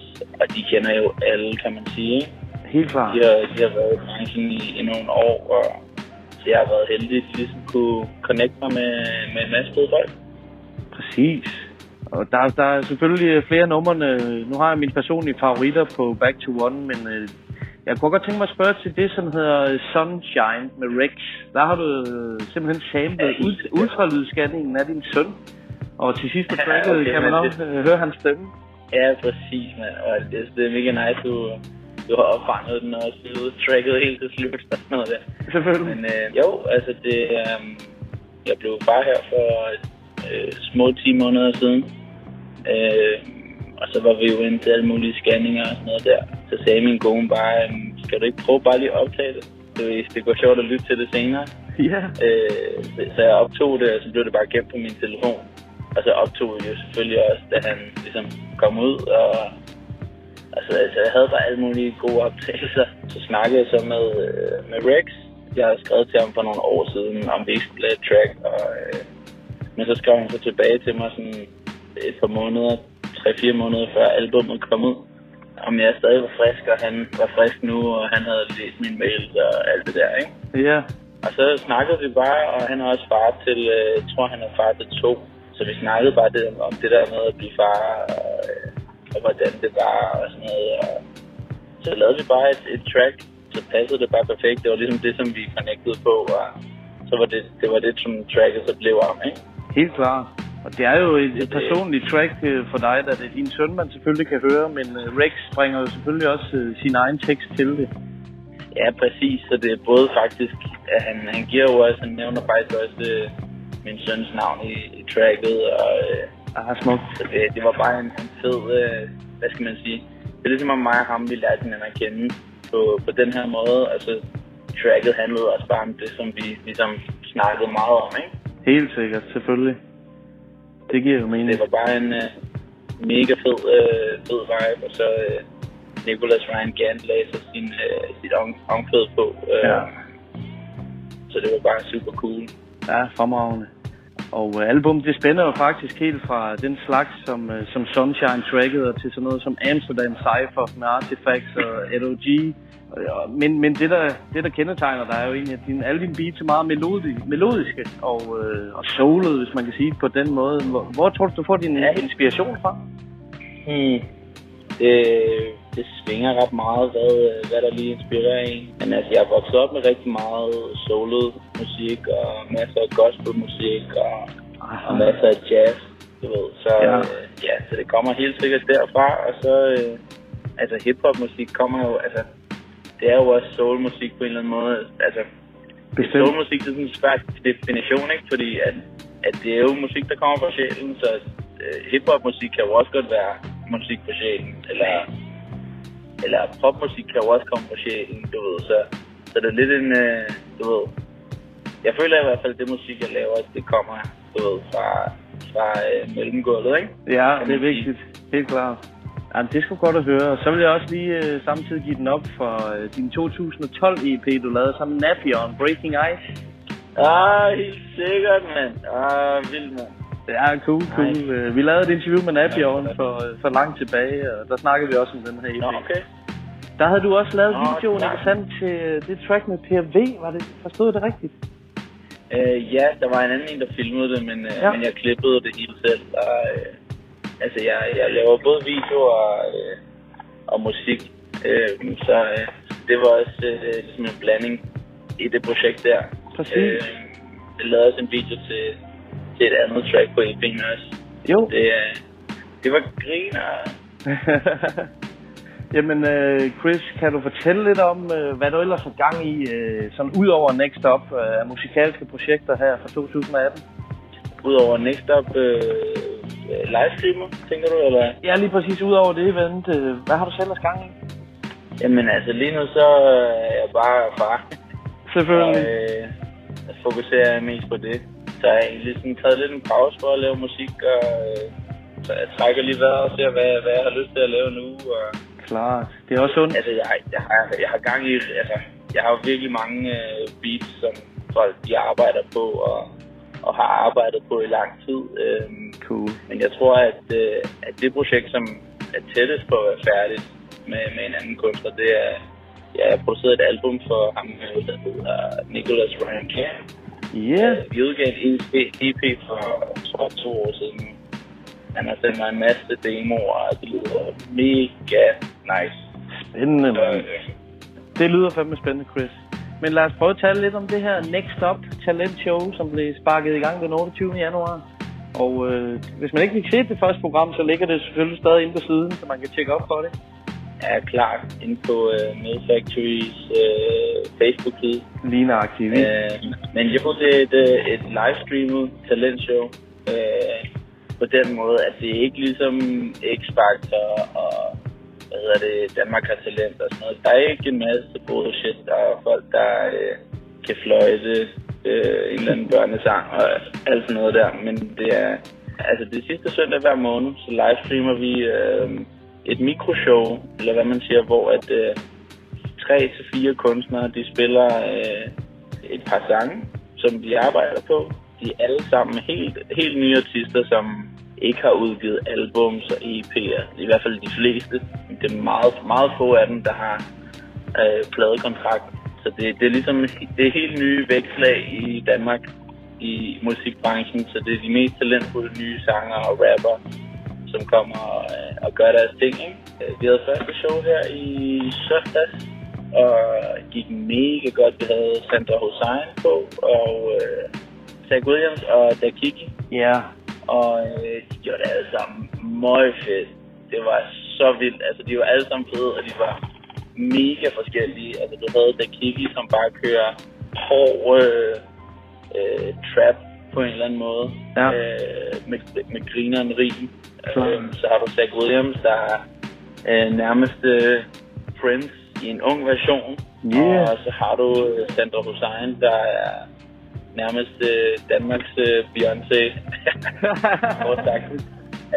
og de kender jo alle, kan man sige. Ikke? Helt klart. De har, de har været i branchen i, i nogle år, og så jeg har været heldig, at de ligesom kunne connecte mig med, med en masse fede folk. Præcis. Og der, der er selvfølgelig flere numre. Nu har jeg mine personlige favoritter på Back to One, men øh, jeg kunne godt tænke mig at spørge til det, som hedder Sunshine med Rex. Der har du øh, simpelthen samlet ult- ultralydsscanningen af din søn. Og til sidst på Ja, tracket okay, kan man også det- øh, høre hans stemme. Ja, præcis, mand. Og det, det er mega nice, du, du har opfanget den og syet tracket helt til slut og sådan noget der. Selvfølgelig. Men øh, jo, altså det... Øh, jeg blev far her for øh, små 10 måneder siden. Øh, og så var vi jo inde til alle mulige scanninger og sådan noget der. Så sagde min kone bare, øh, skal du ikke prøve bare lige at optage det? Det, det går sjovt at lytte til det senere. Ja. Øh, så, jeg optog det, og så blev det bare gemt på min telefon. Og så optog jeg jo selvfølgelig også, da han ligesom kom ud. Og, altså, altså, jeg havde bare alle mulige gode optagelser. Så snakkede jeg så med, øh, med Rex. Jeg havde skrevet til ham for nogle år siden, om vi ikke skulle lave et track. Og, øh, men så skrev han så tilbage til mig sådan et par måneder, 3-4 måneder før albumet kom ud. Om jeg stadig var frisk, og han var frisk nu, og han havde læst min mail og alt det der, ikke? Ja. Og så snakkede vi bare, og han er også far til, øh, jeg tror han er far til to. Så vi snakkede bare det, om det der med at blive far, og, øh, og hvordan det var, og sådan noget. Og så lavede vi bare et, et track, så passede det bare perfekt. Det var ligesom det, som vi connectede på, og så var det, det var det, som tracket så blev om, ikke? Helt klart. Og det er jo et, et personligt track øh, for dig, da det er din søn, man selvfølgelig kan høre, men øh, Rex bringer jo selvfølgelig også øh, sin egen tekst til det. Ja, præcis. Så det er både faktisk, at han, han giver jo også, han nævner faktisk også min søns navn i, i tracket, og øh, ah, smukt. Så det, det var bare en, en fed, øh, hvad skal man sige, det er ligesom om mig og ham, vi lærte hinanden at kende på, på den her måde. Altså, tracket handlede også bare om det, som vi ligesom snakkede meget om, ikke? Helt sikkert, selvfølgelig. Det giver jo mening. Det var bare en uh, mega fed, uh, fed vibe, og så uh, Nicholas Ryan Gant lagde så sin, uh, sit om, omkvæd på. Uh, Ja. Så det var bare super cool. Ja, fremragende. Og øh, album, det spænder jo faktisk helt fra den slags, som, øh, som Sunshine tracket, og til sådan noget som Amsterdam Cypher med Artifacts og LOG. Og- Men, men det, der, det, der kendetegner dig, er jo egentlig, at din, alle dine beats er meget melodi, melodiske og, øh, og soulet, hvis man kan sige det på den måde. Hvor, hvor tror du, du får din inspiration fra? Hmm. Det, det svinger ret meget, hvad, hvad der lige inspirerer en. Men altså, jeg er vokset op med rigtig meget solet musik, og masser af gospelmusik, og, og masser af jazz, du ved. Så Ja. Øh, ja, så det kommer helt sikkert derfra, og så, øh, altså hiphop-musik kommer jo, altså, det er jo også soulmusik på en eller anden måde. Altså, Bestemt. soulmusik det er sådan en svær definition, ikke? Fordi at, at det er jo musik, der kommer fra sjælen, så øh, hiphop-musik kan jo også godt være musik fra sjælen, eller, eller popmusik kan jo også komme fra sjælen, du ved, så, så det er lidt en, øh, du ved, jeg føler i hvert fald, at det musik, jeg laver, det kommer, du ved, fra, fra øh, mellemgulvet, ikke? Ja, det er vigtigt. Helt klart. Ja, det sgu godt at høre. Og så vil jeg også lige øh, samtidig give den op for øh, din 2012 EP, du lavede sammen med Napion, Breaking Ice. Ah, helt sikkert, mand. Ah, vildt, mand. Ja, cool, cool. Øh, Vi lavede et interview med Napion for, øh, for langt tilbage, og der snakkede vi også om den her EP. Nå, okay. Der havde du også lavet Nå, videoen, ikke sandt, til øh, det track med PRV, var det? Forstod det rigtigt? Øh, ja, der var en anden en, der filmede det, men, ja. men jeg klippede det hele selv. Og, øh, altså, jeg, jeg laver både video og, øh, og musik. Øh, så øh, det var også øh, ligesom en blanding i det projekt der. Præcis. Øh, jeg lavede også en video til, til et andet track på EP'en også. Jo. Det, øh, det var griner. [laughs] Jamen, øh, Chris, kan du fortælle lidt om, øh, hvad du ellers har gang i, øh, sådan ud over Next Up øh, af musikalske projekter her fra 2018? Udover Next Up øh, livestreamer, tænker du, eller? Ja, lige præcis ud over det event. Øh, hvad har du selv ellers gang i? Jamen altså, lige nu så øh, er jeg bare far. Selvfølgelig. Og, øh, jeg fokuserer mest på det. Så jeg har egentlig sådan taget lidt en pause for at lave musik, og øh, så jeg trækker lige vejret og ser, hvad, hvad jeg har lyst til at lave nu. Og, Klart. Det er også sundt. Altså, jeg, jeg, har, jeg har gang i, altså, jeg har virkelig mange øh, beats, som folk de arbejder på, og, og har arbejdet på i lang tid. Øhm, cool. Men jeg tror, at, øh, at det projekt, som er tættest på at være færdigt med, med en anden kunstner, det er, ja, jeg har produceret et album for ham, øh, der hedder Nicholas Ryan Camp. Yeah. Vi udgav en EP, EP for, tror, to år siden. Han har sendt mig en masse demoer, og det lyder mega nice. Spændende, mand. øh, Det lyder fandme spændende, Chris. Men lad os prøve at tale lidt om det her Next Up Talent Show, som blev sparket i gang den 28. januar. Og øh, hvis man ikke fik set det første program, så ligger det selvfølgelig stadig inde på siden, så man kan tjekke op for det. Er klart inde på uh, Made Factories uh, Facebook-side. Lige nøjagtigt. Uh, men jo, det er et, øh, et livestreamet talentshow. Uh, på den måde, at det er ikke ligesom X-Factor og hvad hedder det, Danmark har talent og sådan noget. Der er ikke en masse bullshit. Der er folk, der uh, kan fløjte uh, en eller anden børnesang og alt sådan noget der. Men det er altså det sidste søndag hver måned, så livestreamer vi uh, et mikroshow, eller hvad man siger, hvor at øh, tre til fire kunstnere, de spiller øh, et par sange, som de arbejder på. De er alle sammen helt, helt nye artister, som ikke har udgivet albums og EP'er. I hvert fald de fleste. Det er meget, meget få af dem, der har øh, pladekontrakt. Så det, det er ligesom det er helt nye vækslag i Danmark i musikbranchen. Så det er de mest talentfulde nye sanger og rapper, som kommer og, øh, og gør deres ting. Ikke? Øh, Vi havde første show her i søndags, og gik mega godt. Vi havde Sandra Hussein på, og øh, Zach Williams og Dakiki. Ja. Og øh, de gjorde det alle sammen meget fedt. Det var så vildt. Altså, de var alle sammen fede, og de var mega forskellige. Altså, du havde Dakiki, som bare kører hård øh, øh, trap på en eller anden måde. Ja. Øh, med, med grineren rim. Øh, så har du Zach Williams, der er øh, nærmest øh, Prince i en ung version. Yeah. Og så har du øh, Sandra Hussein, der er nærmest øh, Danmarks øh, Beyoncé. [laughs] Kort sagt.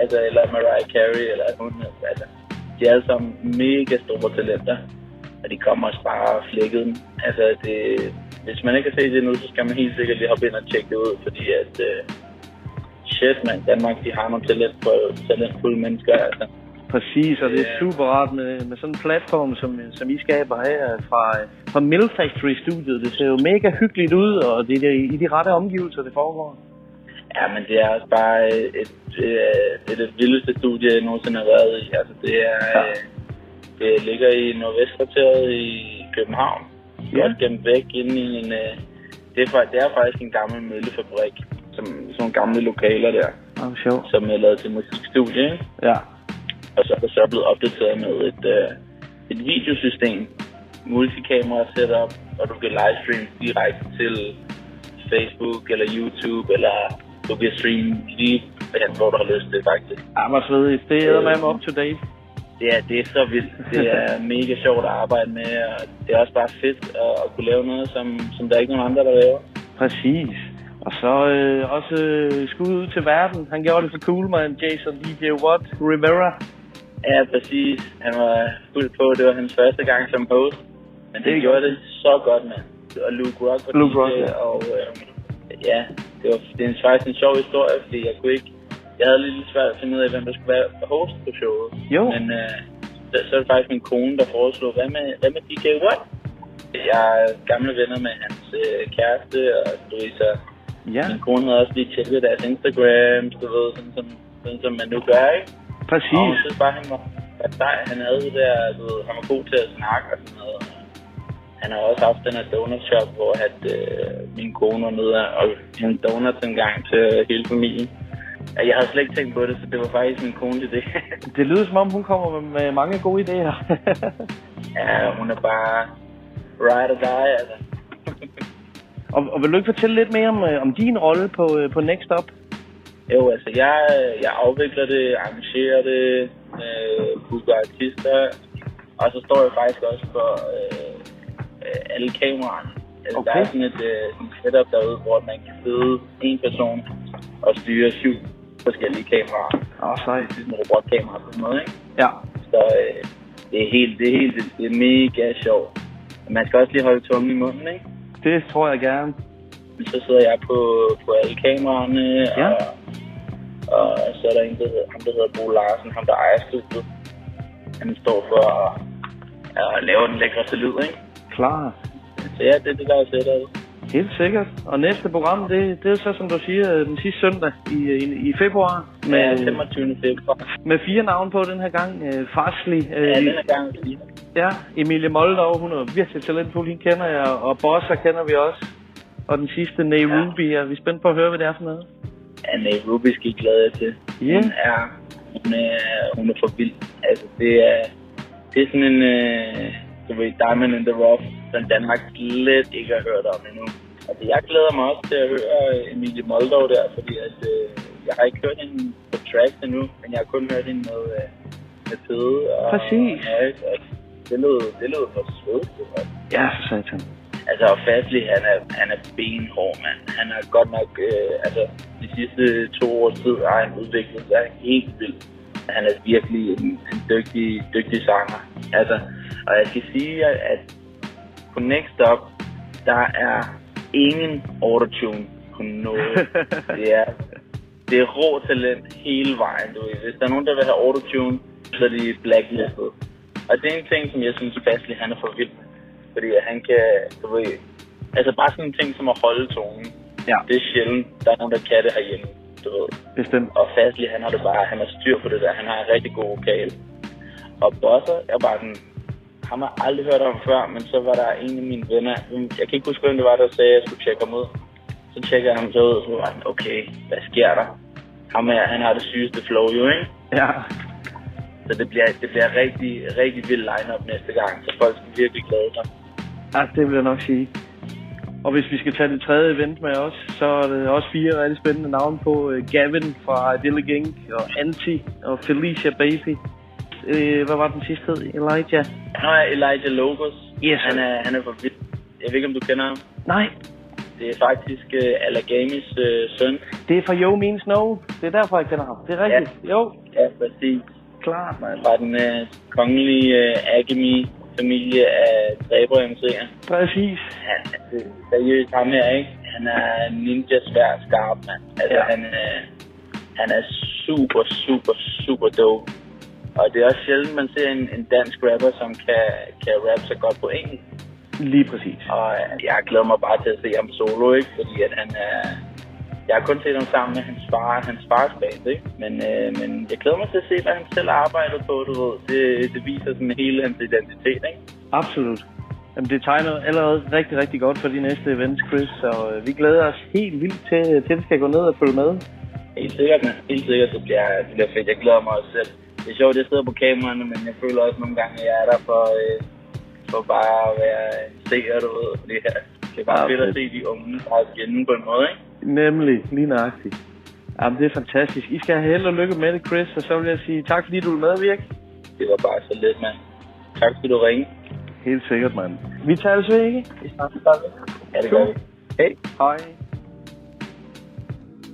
altså, eller Mariah Carey, eller hun. Altså, de er alle sammen mega store talenter. Og de kommer også bare flækket. Altså, det, hvis man ikke har set det nu, så skal man helt sikkert lige hoppe ind og tjekke det ud, fordi at... Øh, shit, man. Danmark, de har nogle talent på, talentfulde mennesker, altså. Præcis, og det er super rart med, med sådan en platform, som, som I skaber her fra, fra Mill Factory-studiet. Det ser jo mega hyggeligt ud, og det er i de rette omgivelser, det foregår. Ja, men det er også bare et, et, det er det vildeste studie, jeg nogensinde har været i. Altså, det er... Ja. Det ligger i Nordvestkvarteret i København. Ja. Godt gemt væk inde i en... øh, Det er, det er faktisk en gammel møllefabrik. Som, sådan nogle gamle lokaler der. Oh, sjovt. Som er lavet til musikstudie, ikke? Ja. Og så er det så blevet opdateret med et, øh, et videosystem. Multikamera setup, og du kan livestream direkte til Facebook eller YouTube, eller du kan streame lige hvor du har lyst til, faktisk. Ja, hvor svedigt. Det er med up to date. Det er, det er så vildt. Det er mega sjovt at arbejde med, og det er også bare fedt at, at kunne lave noget, som, som der er ikke nogen andre, der laver. Præcis. Og så øh, også øh, skud ud til verden. Han gjorde det for cool, man. Jason DJ Watt Rivera. Ja, præcis. Han var fuldt på. Det var hans første gang som host. Men Det det gjorde det så godt, mand. Og Luke Rock var Luke DJ, Rock, ja. og øh, ja, det var det er faktisk en sjov historie, fordi jeg kunne ikke... Jeg havde lidt svært at finde ud af, hvem der skulle være host på showet. Jo. Men øh, så, så er det faktisk min kone, der foreslog, hvad med, hvad med DJ Watt? Jeg er gamle venner med hans øh, kæreste, og du ved, så Ja. min kone havde også lige tjekket deres Instagram, du ved, sådan som, sådan som man nu gør, ikke? Præcis. Og synes bare, han var, var sej. Han havde det der, du ved, han var god til at snakke og sådan noget. Han har også haft den her donut shop, hvor at, øh, min kone var nede og hente donuts en gang til hele familien. Jeg havde slet ikke tænkt på det, så det var faktisk min kone til det. [laughs] Det lyder som om, hun kommer med, mange gode idéer. [laughs] ja, hun er bare ride or die, altså. og, og vil du ikke fortælle lidt mere om, øh, om din rolle på, øh, på Next Up? Jo, altså, jeg, jeg afvikler det, arrangerer det, øh, booker artister, og så står jeg faktisk også for øh, øh, alle kameraerne. Altså, okay. Der er sådan et, øh, sådan setup derude, hvor man kan sidde en person og styre syv forskellige kameraer. Åh, oh, sejt. Det er sådan en robotkamera på en måde, ikke? Ja. Så øh, det er helt, det er helt, det er mega sjovt. Men Man skal også lige holde tungen i munden, ikke? Det tror jeg gerne. Så sidder jeg på, på alle kameraerne, Ja. og, og så er der en, der hedder, ham, der hedder Bo Larsen, ham der ejer studiet. Han står for at, at lave den lækreste lyd, ikke? Klar. Så ja, det er det, der er sættet. Helt sikkert. Og næste program, det, det er så, som du siger, øh, den sidste søndag i, i, i februar. Med, ja, 25. februar. med fire navne på den her gang. Øh, Farsli. Øh, Ja, den er gang lige. Ja, Emilie Moldov, hun er virkelig talentfuld, hende kender jeg, og Bossa kender vi også. Og den sidste, Nay ja. Ruby, er vi spændt på at høre, hvad det er for noget? Ja, nej, Ruby skal I glæde jer til. Ja. Hun er, hun er, hun er for vild. Altså, det er, det er sådan en, øh, du ved, Diamond in the Rough, som Danmark slet ikke har hørt om endnu. Altså, jeg glæder mig også til at høre Emilie Moldov der, fordi at, øh, jeg har ikke hørt hende på tracks endnu, men jeg har kun hørt hende med, øh, med Fede og Præcis. og Erik, og det lød, det lød for svedigt. Ja, for satan. Altså, og Fastly, han er, han er benhård, mand. Han har godt nok, øh, altså, de sidste to års tid har han udviklet sig helt vildt. Han er virkelig en, en dygtig, dygtig sanger. Altså, og jeg skal sige, at- at på Next Up, der er ingen autotune på noget. det er, det er rå talent hele vejen, du ved. Hvis der er nogen, der vil have autotune, så er de blacklistet. Og det er en ting, som jeg synes, Fastly, han er for vild med. Fordi han kan, du ved, altså bare sådan en ting som at holde tonen. Ja. Det er sjældent, der er nogen, der kan det herhjemme, du ved. Bestemt. Og Fastly, han har det bare, han har styr på det der. Han har en rigtig god vokal. Og Bosser er bare sådan, ham har jeg aldrig hørt om før, men så var der en af mine venner, jeg kan ikke huske, hvem det var, der sagde, at jeg skulle tjekke ham ud. Så tjekker jeg ham så ud, og så var han, okay, hvad sker der? Ham her, han har det sygeste flow jo, ikke? Ja. Så det bliver, det bliver rigtig, rigtig vild line-up næste gang, så folk skal virkelig glæde sig. Ja, det vil jeg nok sige. Og hvis vi skal tage det tredje event med os, så er det også fire rigtig spændende navne på. Øh, Gavin fra Dille Gang, og Anti, og Felicia Baby. Øh, hvad var den sidste hed? Elijah? Han er Elijah Logos. Yes, han er, han er for vild. Jeg ved ikke, om du kender ham. Nej, Det er faktisk uh, Alagamis uh, søn. det er fra Yo Means Snow. Det er derfor, jeg kender ham. Det er rigtigt. Ja. Jo, Ja, præcis. klart, mand. Fra den uh, kongelige uh, Agami-familie af dræberemserier. Præcis. Han er seriøst ham her, ikke? Han er ninja svær skarp, mand. Altså, Ja. han, uh, han er super, super, super dope. Og det er også sjældent, man ser en, en dansk rapper, som kan, kan rappe så godt på engelsk. Lige præcis. Og øh, jeg glæder mig bare til at se ham solo, ikke? Fordi at han er... Jeg har kun set ham sammen med hans far, hans fars band, ikke? Men, øh, men jeg glæder mig til at se, hvad han selv har arbejdet på, du ved. Det, det viser sådan hele hans identitet, ikke? Absolut. Jamen, det tegner allerede rigtig, rigtig godt for de næste events, Chris. Så øh, vi glæder os helt vildt til, til det skal gå ned og følge med. Helt sikkert. Helt sikkert, det bliver, det bliver fedt. Jeg glæder mig også selv. Det er sjovt, at jeg sidder på kameraerne, men jeg føler også nogle gange, at jeg er der for, øh, for bare at være seer, du ved. Fordi ja, det er bare Ja, fedt at se de unge bare skinne på en måde, ikke? Nemlig, lige nøjagtigt. Jamen, det er fantastisk. I skal have held og lykke med det, Chris. Og så vil jeg sige tak, fordi du vil medvirke. Det var bare så let, mand. Tak, fordi du ringe. Helt sikkert, mand. Vi tager ved, ikke? Vi snakkes sammen. Ja, det gør vi. Hej. Hej.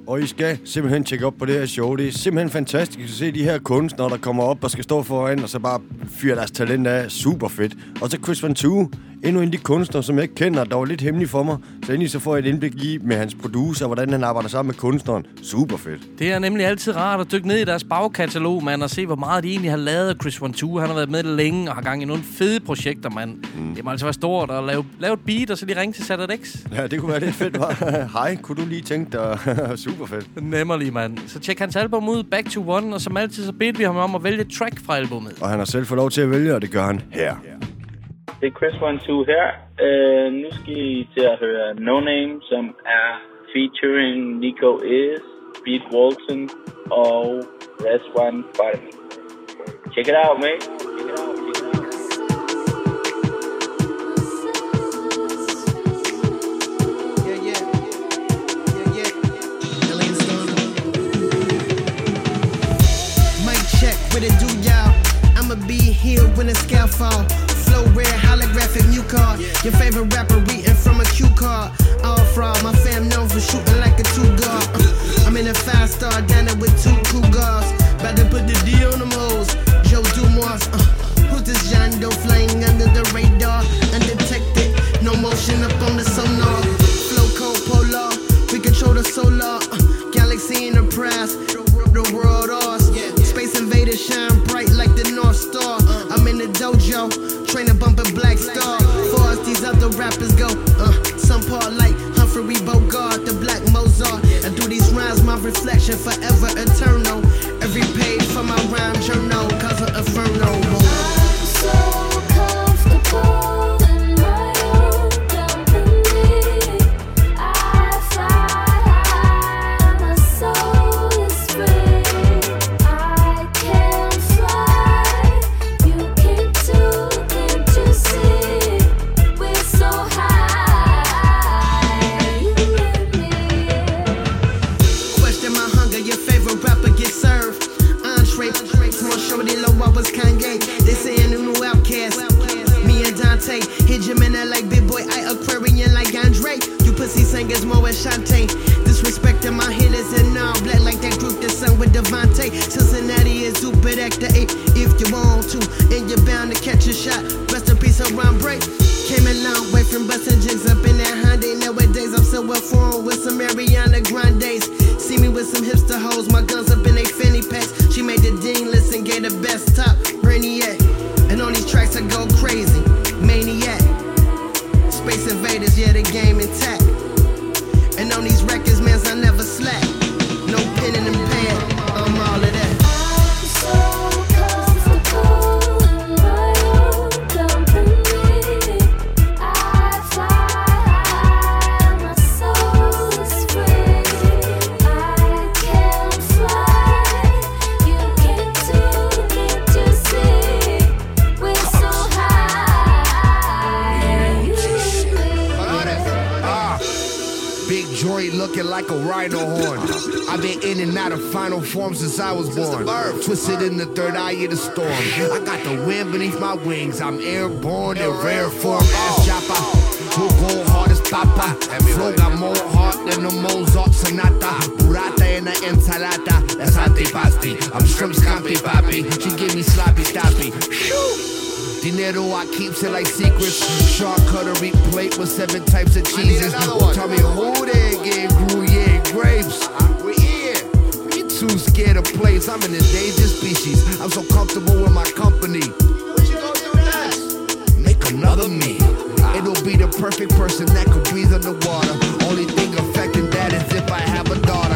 Og I skal simpelthen tjekke op på det her show. Det er simpelthen fantastisk at se de her kunstnere, der kommer op og skal stå foran, og så bare fyre deres talent af. Super fedt. Og så Chris Van Tue, endnu en af de kunstnere, som jeg ikke kender, der var lidt hemmelig for mig. Så endelig så får jeg et indblik i med hans producer, hvordan han arbejder sammen med kunstneren. Super fedt. Det er nemlig altid rart at dykke ned i deres bagkatalog, mand, og se, hvor meget de egentlig har lavet af Chris Von Tue. Han har været med længe og har gang i nogle fede projekter, mand. Mm. Det må altså være stort at lave, lave et beat, og så lige ringe til ZX. Ja, det kunne være lidt fedt, var. [laughs] Hej, kunne du lige tænke dig? [laughs] Super fedt. Nemmerlig, mand. Så tjek hans album ud, Back to One, og som altid så bedte vi ham om at vælge et track fra albumet. Og han har selv fået lov til at vælge, og det gør han her. Det er Chris One Two her. Uh, nu skal I til at høre No Name, som er featuring Nico Is, Beat Walton og One Fight. Check it out, mate. Check it out. What it do, y'all? I'ma be here when the scale fall. Flow rare, holographic new card. Your favorite rapper reading from a cue card. All fraud, my fam known for shooting like a two guard. I'm in a five star diner with two cougars. About to put the D on them hoes. Joe Dumas, uh, who's this John Doe flying under the radar? Undetected, no motion up on the sonar. Flow code polar, we control the solar. Uh, galaxy enterprise, the press, the world ours. Shine bright like the North Star. I'm in the dojo, training bumping Black Star. Far as these other rappers go, uh, some part like Humphrey Bogart, the Black Mozart. I do these rhymes, my reflection forever eternal. Every page from my rhyme journal, cause of Inferno. Break. Came a long way from busting jigs up in that Hyundai. Nowadays, I'm so well formed with some Ariana Grande's. See me with some hipster hoes, my guns up in they fanny packs. She made the dean list and gave the best top, Brainiac. And on these tracks, I go crazy, maniac. Space invaders, yeah, the game intact. And on these records, mans, I never slack. In and final form since I was born. Twisted in the third eye of the storm. I got the wind beneath my wings. I'm airborne in rare form. Ass chopper. Who go hard as Papa? Flow got more heart than the Mozart Sonata. Burrata in the ensalada. That's antipasti. I'm shrimp scampi papi. She give me sloppy toppy. Dinero I keeps it like secrets. Shark cutlery plate with seven types of cheeses. Tell me who they gave Gruyere grapes. We here. You too scared of plays. I'm an endangered species. I'm so comfortable with my company. What you gonna do next? Make another me. It'll be the perfect person that could breathe underwater. Only thing affecting that is if I have a daughter.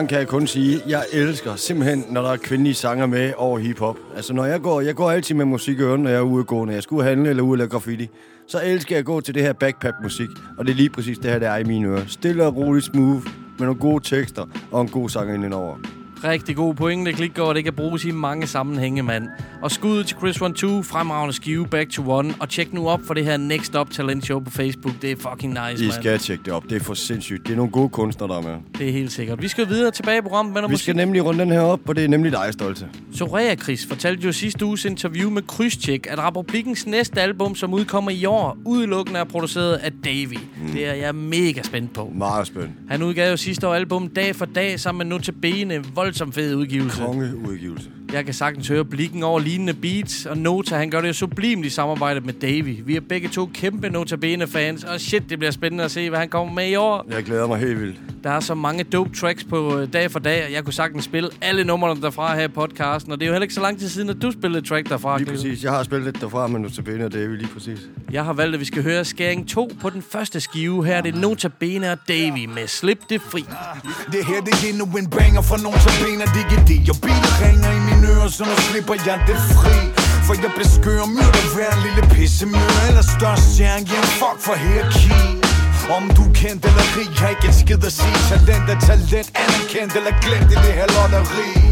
Gang kan jeg kun sige, at jeg elsker simpelthen, når der er kvindelige sanger med over hiphop. Altså, når jeg går, jeg går altid med musik i ørene, når jeg er ude når jeg skal handle eller ude eller graffiti. Så elsker jeg at gå til det her backpack-musik, og det er lige præcis det her, der er i mine ører. Stille og roligt smooth, med nogle gode tekster og en god sang indenover. Rigtig god pointe, Klikgaard. Det kan bruges i mange sammenhænge, mand. Og skud til Chris One 2, fremragende skive, Back to One. Og tjek nu op for det her Next Up Talent Show på Facebook. Det er fucking nice, I mand. skal tjekke det op. Det er for sindssygt. Det er nogle gode kunstnere, der er med. Det er helt sikkert. Vi skal videre tilbage i programmet med Vi musik. skal nemlig runde den her op, og det er nemlig dig, Stolte. Soraya Chris fortalte jo sidste uges interview med Krydstjek, at Republikens næste album, som udkommer i år, udelukkende er produceret af Davy. Mm. Det er jeg mega spændt på. Meget spændt. Han udgav jo sidste år album Dag for Dag sammen med Notabene. Voldsomt fed udgivelse. Kongeudgivelse. Jeg kan sagtens høre blikken over lignende beats, og Nota, han gør det jo sublimt i samarbejde med Davy. Vi er begge to kæmpe Notabene-fans, og shit, det bliver spændende at se, hvad han kommer med i år. Jeg glæder mig helt vildt. Der er så mange dope tracks på øh, dag for dag, og jeg kunne sagtens spille alle numrene derfra her i podcasten. Og det er jo heller ikke så lang tid siden, at du spillede track derfra. Lige præcis. Jeg har spillet lidt derfra, men nu tilbage, og det vi lige præcis. Jeg har valgt, at vi skal høre Skæring 2 på den første skive. Her er det Notabene og Davy med Slip det fri. Det her det er endnu en banger for nogen som bener Det er det, jeg biler ringer i mine ører Så nu slipper jeg det fri. For jeg bliver skør og myrder hver en lille pissemør. Eller størst stjerne, yeah, fuck for hierarki om du er kendt eller rig, har ikke en skid at sige Talent er talent, anerkendt eller glemt i det her lotteri.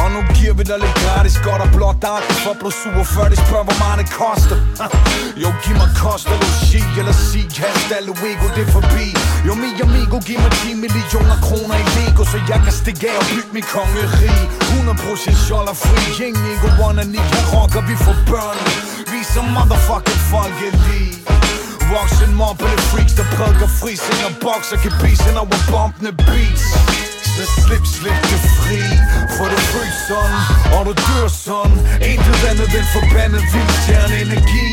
Og nu giver vi dig lidt gratis. Godt og blot der For blå 47 de spørger, hvor meget det koster. [laughs] Jo, giv mig kost og logi eller sig kast alle ego det er forbi. Jo, mi amigo, giv mig 10 millioner kroner i Lego Så jeg kan stikke af og bygge mit kongerige 100% skjold og fri. Ingen ego, one and her rocker vi for børn. Vi er så motherfucking folkelige Voksen mobbede freaks, der prædiker frisind og bokser, kan bisen over bombende beats. Så slip, slip det fri For du fryser. Sådan, og du dør sådan Intet andet end forbandet vildstjerne energi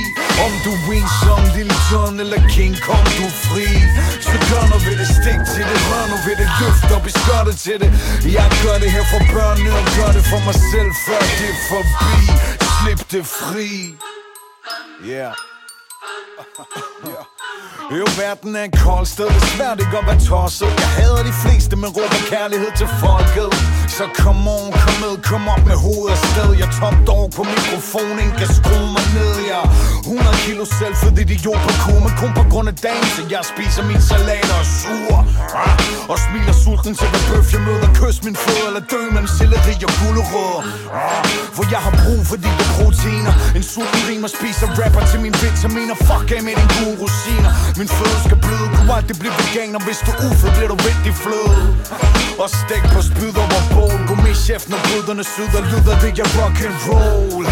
Om du er en som Lille John eller King Kong, du er fri. Så gør noget ved det, stik til det Rør nu ved det, løft op i skørtet til det. Jeg gør det her for børnene og gør det for mig selv Før det er forbi, slip det fri. Yeah. [laughs] Jo, verden er en kold sted, det er svært ikke at være tosset. Jeg hader de fleste, men råber kærlighed til folket. Så kom on, kom med, kom op med hovedet sted. Jeg er top dog på mikrofonen, kan skrue mig ned Jeg er 100 kilo selvfed idiot på kume kun på grund af dagen, så jeg spiser min salat og sur ah, Og smiler sulten til hvad bøf jeg møder. Kys min fod eller dø mellem selleri og gulerødder ah. For jeg har brug for de proteiner. En sulten rimer spiser rapper til mine vitaminer Fuck af med din gode rosiner min føde skal bløde, Du kunne aldrig blive veganer Hvis du ufød bliver du rigtig fløde. Og stik på spyd over bål. Gourmet-chef, når bryderne syder. Lyder det jeg rock and roll?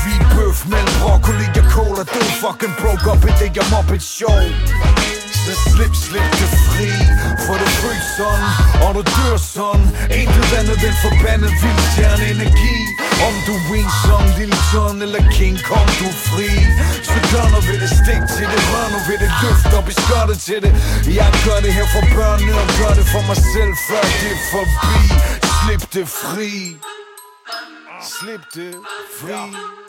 Hvid bøf mellem broccoli og cola. Du fucking broke up i det jeg mobbet show så slip, slip det fri For du fryser sådan, og du dør sådan Intet andet end forbandet vildstjerne energi Om du er som Lille John eller King Kong, du er fri. Så gør noget ved det, stik til det Rør nu ved det, løft op i skørtet til det. Jeg gør det her for børnene og gør det for mig selv Før det er forbi. Slip det fri. Slip det fri.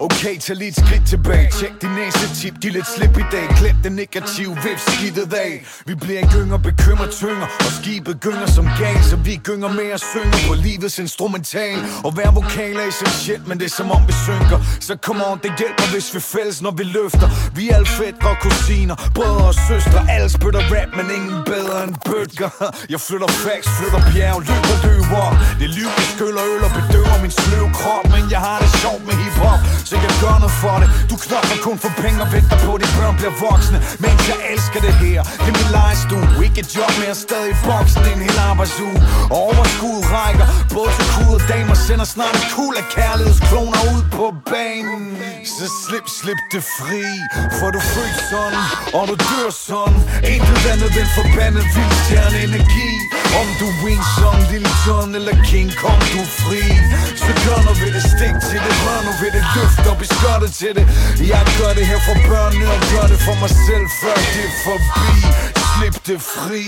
Okay, tag lige et skridt tilbage. Tjek din næste tip, giv lidt slip i dag. Klip den negative, vip skidtet af. Vi bliver gynger, bekymrer tynger. Og skibet gynger som gal Så vi gynger med at synge. På livets instrumental. Og hver vokal er essentielt, men det er som om vi synker. Så come on, det hjælper hvis vi fælles, når vi løfter. Vi er alle fædre og kusiner, brødre og søstre Alle spytter rap, men ingen bedre end bøtger Jeg flytter facts, flytter bjerg, løber løber. Det liv, jeg skyller øl og bedøver min sløve krop. Men jeg har det sjovt med hiphop, så jeg gør noget for det. Du knokler kun for penge og venter på, at de børn bliver voksne. Mens jeg elsker det her, det er min lejestue. Ikke et job, men jeg er stadig voksen en hel arbejdsuge. Og overskud rækker, både til kud og damer Sender snart en kul af kærlighedskloner ud på banen. Så slip, slip det fri, for du født sådan Og du dør sådan. Intet andet end forbandet vildstjerne energi Om du win som Lille John eller King Kong, du er fri. Så gør noget ved det, stik til det Rør nu ved det, løft op i skørtet til det Jeg gør det her for børnene og gør det for mig selv Før det er forbi, slip det fri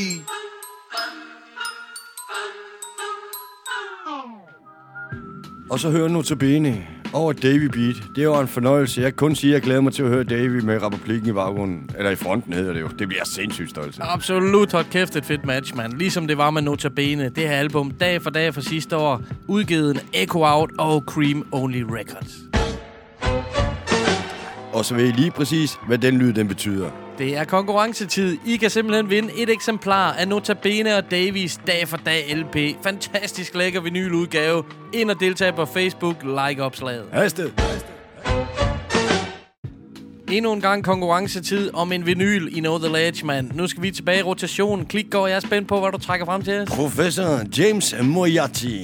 Og så hører nu til bene over Davy Beat. Det var en fornøjelse. Jeg kan kun sige, at jeg glæder mig til at høre Davy med rapperplikken i baggrunden. Eller i fronten hedder det jo. Det bliver sindssygt stolt til. Absolut, hold kæft et fedt match, mand. Ligesom det var med Notabene. Det her album, dag for dag for sidste år, udgivet en Echo Out og Cream Only Records. Og så ved I lige præcis, hvad den lyd den betyder. Det er konkurrencetid. I kan simpelthen vinde et eksemplar af Notabene og Davies Dag for Dag LP. Fantastisk lækker vinyludgave. Ind og deltage på Facebook. Like opslaget. Hasted. Endnu en gang konkurrencetid om en vinyl i Know The Ledge, man. Nu skal vi tilbage i rotation. Klik går, jeg er spændt på, hvad du trækker frem til os. Professor James Moriarty.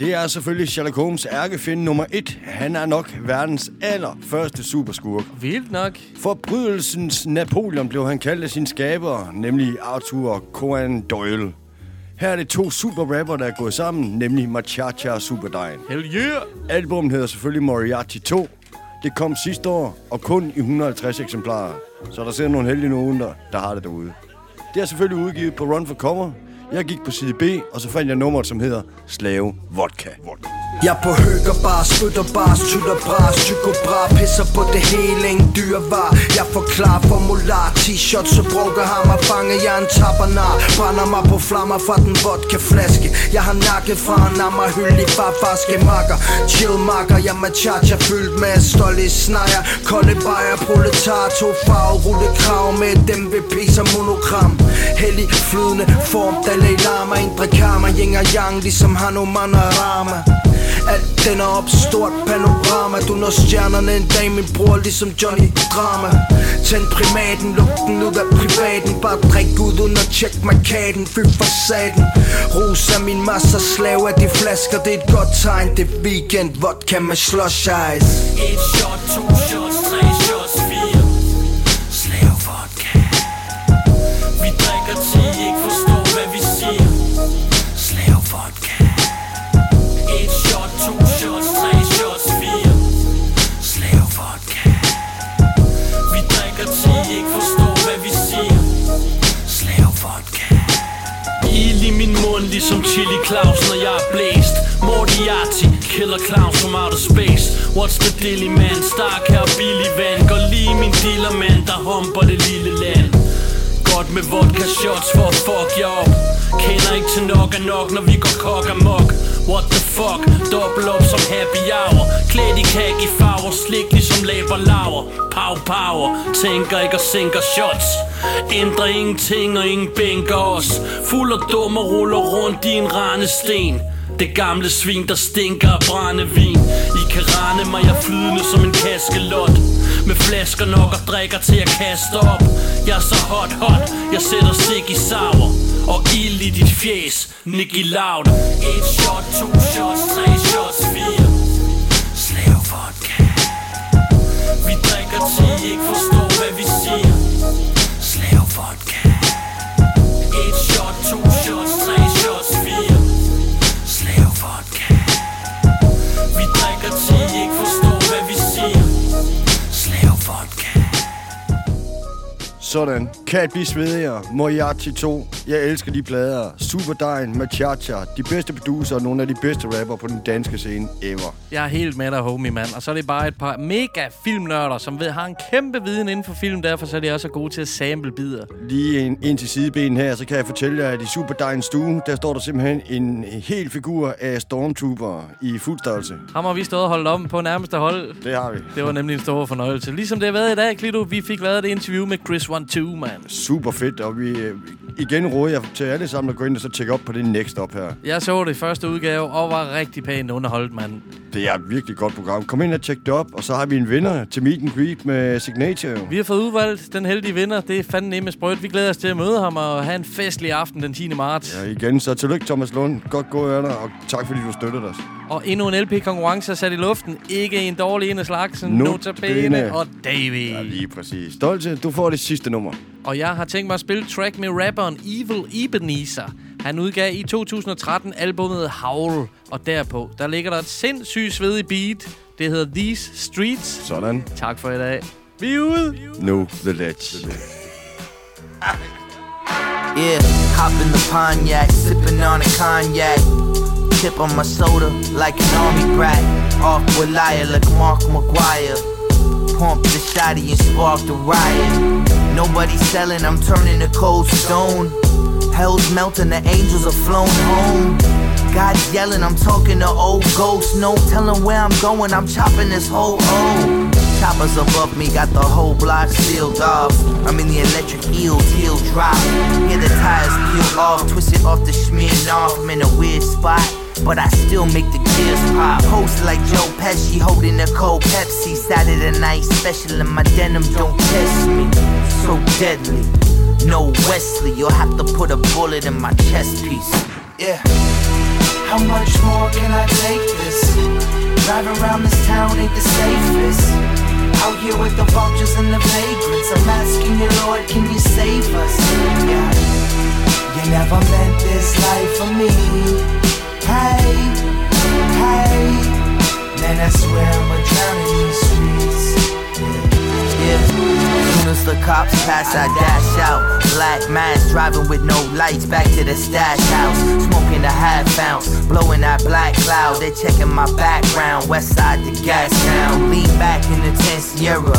Det er selvfølgelig Sherlock Holmes ærkefinde nummer et. Han er nok verdens allerførste superskurk. Vildt nok. Forbrydelsens Napoleon blev han kaldt af sin skaber, nemlig Arthur Conan Doyle. Her er det to superrapper, der er gået sammen, nemlig Machacha og Superdejen. Hell yeah! Albummet hedder selvfølgelig Moriarty 2. Det kom sidste år, og kun i 150 eksemplarer. Så der sidder nogle heldige nogen, der, der har det derude. Det er selvfølgelig udgivet på Run for Cover. Jeg gik på side B, og så fandt jeg nummeret, som hedder Slave Vodka. Vodka. Jeg på høger bare, spytter bare, tytter bra, psykobra pisser på det hele, ingen dyr var. Jeg forklarer formular, t-shirts og bruger mig fange jeg en tabernar, brænder mig på flammer fra den vodkaflaske. Jeg har nakket fra en ammer, hyldig farfarske makker, chill makker, jeg med fyldt med stolte snejer, kolde bajer, proletar, to farve, rulle krav med dem ved piser monogram. Hellig flydende form, Dalai Lama, indre karma, yin og yang, ligesom Hanuman og Rama. Alt tænder op, stort panorama. Du når stjernerne en dag, min bror, ligesom Johnny Drama. Tænd primaten, luk den ud af privaten. Bare drik ud uden at tjek markaden Fy for Rus af min masse slave af de flasker. Det er et godt tegn, det er weekend Vodka med slush ice. Et shot, to shots, tre ligesom Chili Claus, når jeg er blæst. Moriarty, killer clowns from outer space. What's the dilly man, stark her billig vand. Går lige min dealer mand, der humper det lille land. Godt med vodka shots for at fuck jer op. Kender ikke til nok er nok, når vi går kok amok. What fuck, dobbelt op som happy hour. Klædt i kage farver, slik ligesom læber laver Pow power, tænker ikke og sænker shots. Ændrer ingenting og ingen bænker os. Fuld og dum og ruller rundt i en sten det gamle svin, der stinker af brændevin. I kan rende mig, jeg flydende som en kaskelot. Med flasker nok og drikker til at kaste op. Jeg er så hot, hot, jeg sætter stik i sauer og ild i dit fjes, Nicky Loud Et shot, to shots, tre shots, fire. Slave vodka Vi drikker til I ikke forstår, hvad vi siger. Slave vodka Sådan. Kan blive svedigere. Moriarty 2. Jeg elsker de plader. Superdejen, Machacha. De bedste producer og nogle af de bedste rapper på den danske scene ever. Jeg er helt med dig, homie, mand. Og så er det bare et par mega filmnørder, som ved, har en kæmpe viden inden for film. Derfor så er de også gode til at sample bidder. Lige en, en til sideben her, så kan jeg fortælle jer, at i Superdejens stue, der står der simpelthen en hel figur af Stormtrooper i fuld størrelse. Ham har vi stået og holdt om på nærmeste hold. Det har vi. Det var nemlig en stor fornøjelse. Ligesom det har været i dag, Klito. Vi fik lavet det interview med Chris One Two, man. Super fedt, og vi øh, igen råder jeg til alle sammen at gå ind og så tjekke op på det next op her. Jeg så det i første udgave og var rigtig pænt underholdt, mand. Det er et virkelig godt program. Kom ind og tjek det op, og så har vi en vinder til Meet and Greet med Signature. Vi har fået udvalgt den heldige vinder. Det er fandme nemme sprøjt. Vi glæder os til at møde ham og have en festlig aften den 10. marts. Ja, igen, så tillykke Thomas Lund. Godt gået dig, og tak fordi du støttede os. Og endnu en LP-konkurrence sat i luften. Ikke en dårlig en af slagsen. Notabene. Og David. Ja, lige præcis. Stolte, du får det sidste nummer. Og jeg har tænkt mig at spille track med rapperen Evil Ebenezer. Han udgav i 2013 albumet Howl, og derpå, der ligger der et sindssygt svedigt beat. Det hedder These Streets. Sådan. Tak for i dag. Vi er ude. No, the ledge. Yeah, hop in the Pontiac, sipping on a cognac. Tip on my soda like an army brat. Off with liar like Mark McGuire. Pump the shotty and spark the riot. Nobody selling, I'm turning to cold stone. Hell's melting, the angels are flown home. God's yelling, I'm talking to old ghosts. No telling where I'm going, I'm chopping this whole O. Choppers above me got the whole block sealed off. I'm in the electric eel, heel drop. Hear the tires peel off, twisted off the smearing off. I'm in a weird spot, but I still make the gears pop. Post like Joe Pesci holding a cold Pepsi. Saturday night special, and my denim don't test me. So deadly. No Wesley, you'll have to put a bullet in my chest piece. Yeah. How much more can I take this? Drive around this town ain't the safest. Out here with the vultures and the vagrants. I'm asking you, Lord, can you save us? Yeah. Cops pass, I dash out. Black mask driving with no lights back to the stash house. Smoking a half ounce, blowing that black cloud. They checking my background. West side to gas town. Lean back in the 10 Sierra.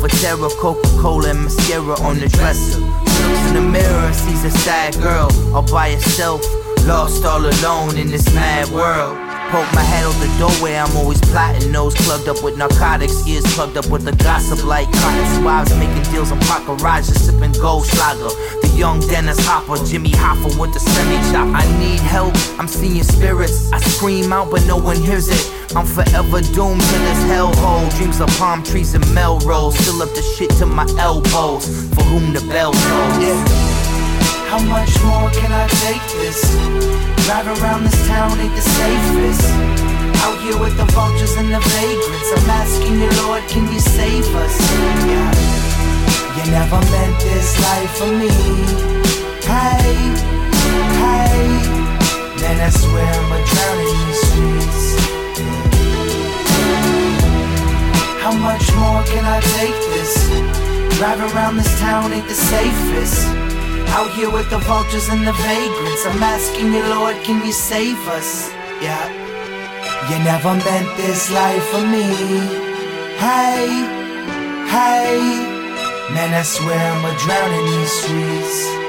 For terror, Coca Cola and mascara on the dresser. Looks in the mirror sees a sad girl all by herself. Lost all alone in this mad world. Poke my head out the doorway, I'm always plotting. Nose plugged up with narcotics, ears plugged up with the gossip like cotton. Wives making deals on park garages, sipping gold slager. The young Dennis Hopper, Jimmy Hoffa with the semi chop. I need help, I'm seeing spirits. I scream out, but no one hears it. I'm forever doomed to this hellhole. Dreams of palm trees and Melrose. Fill up the shit to my elbows. For whom the bell tolls. Yeah. How much more can I take this? Drive around this town ain't the safest. Out here with the vultures and the vagrants. I'm asking you, Lord, can you save us? You never meant this life for me. Hey, hey. Man, I swear I'm a drowning in these streets. How much more can I take this? Drive around this town ain't the safest. Out here with the vultures and the vagrants. I'm asking you, Lord, can you save us? Yeah. You never meant this life for me. Hey, hey. Man, I swear I'm a drown in these streets.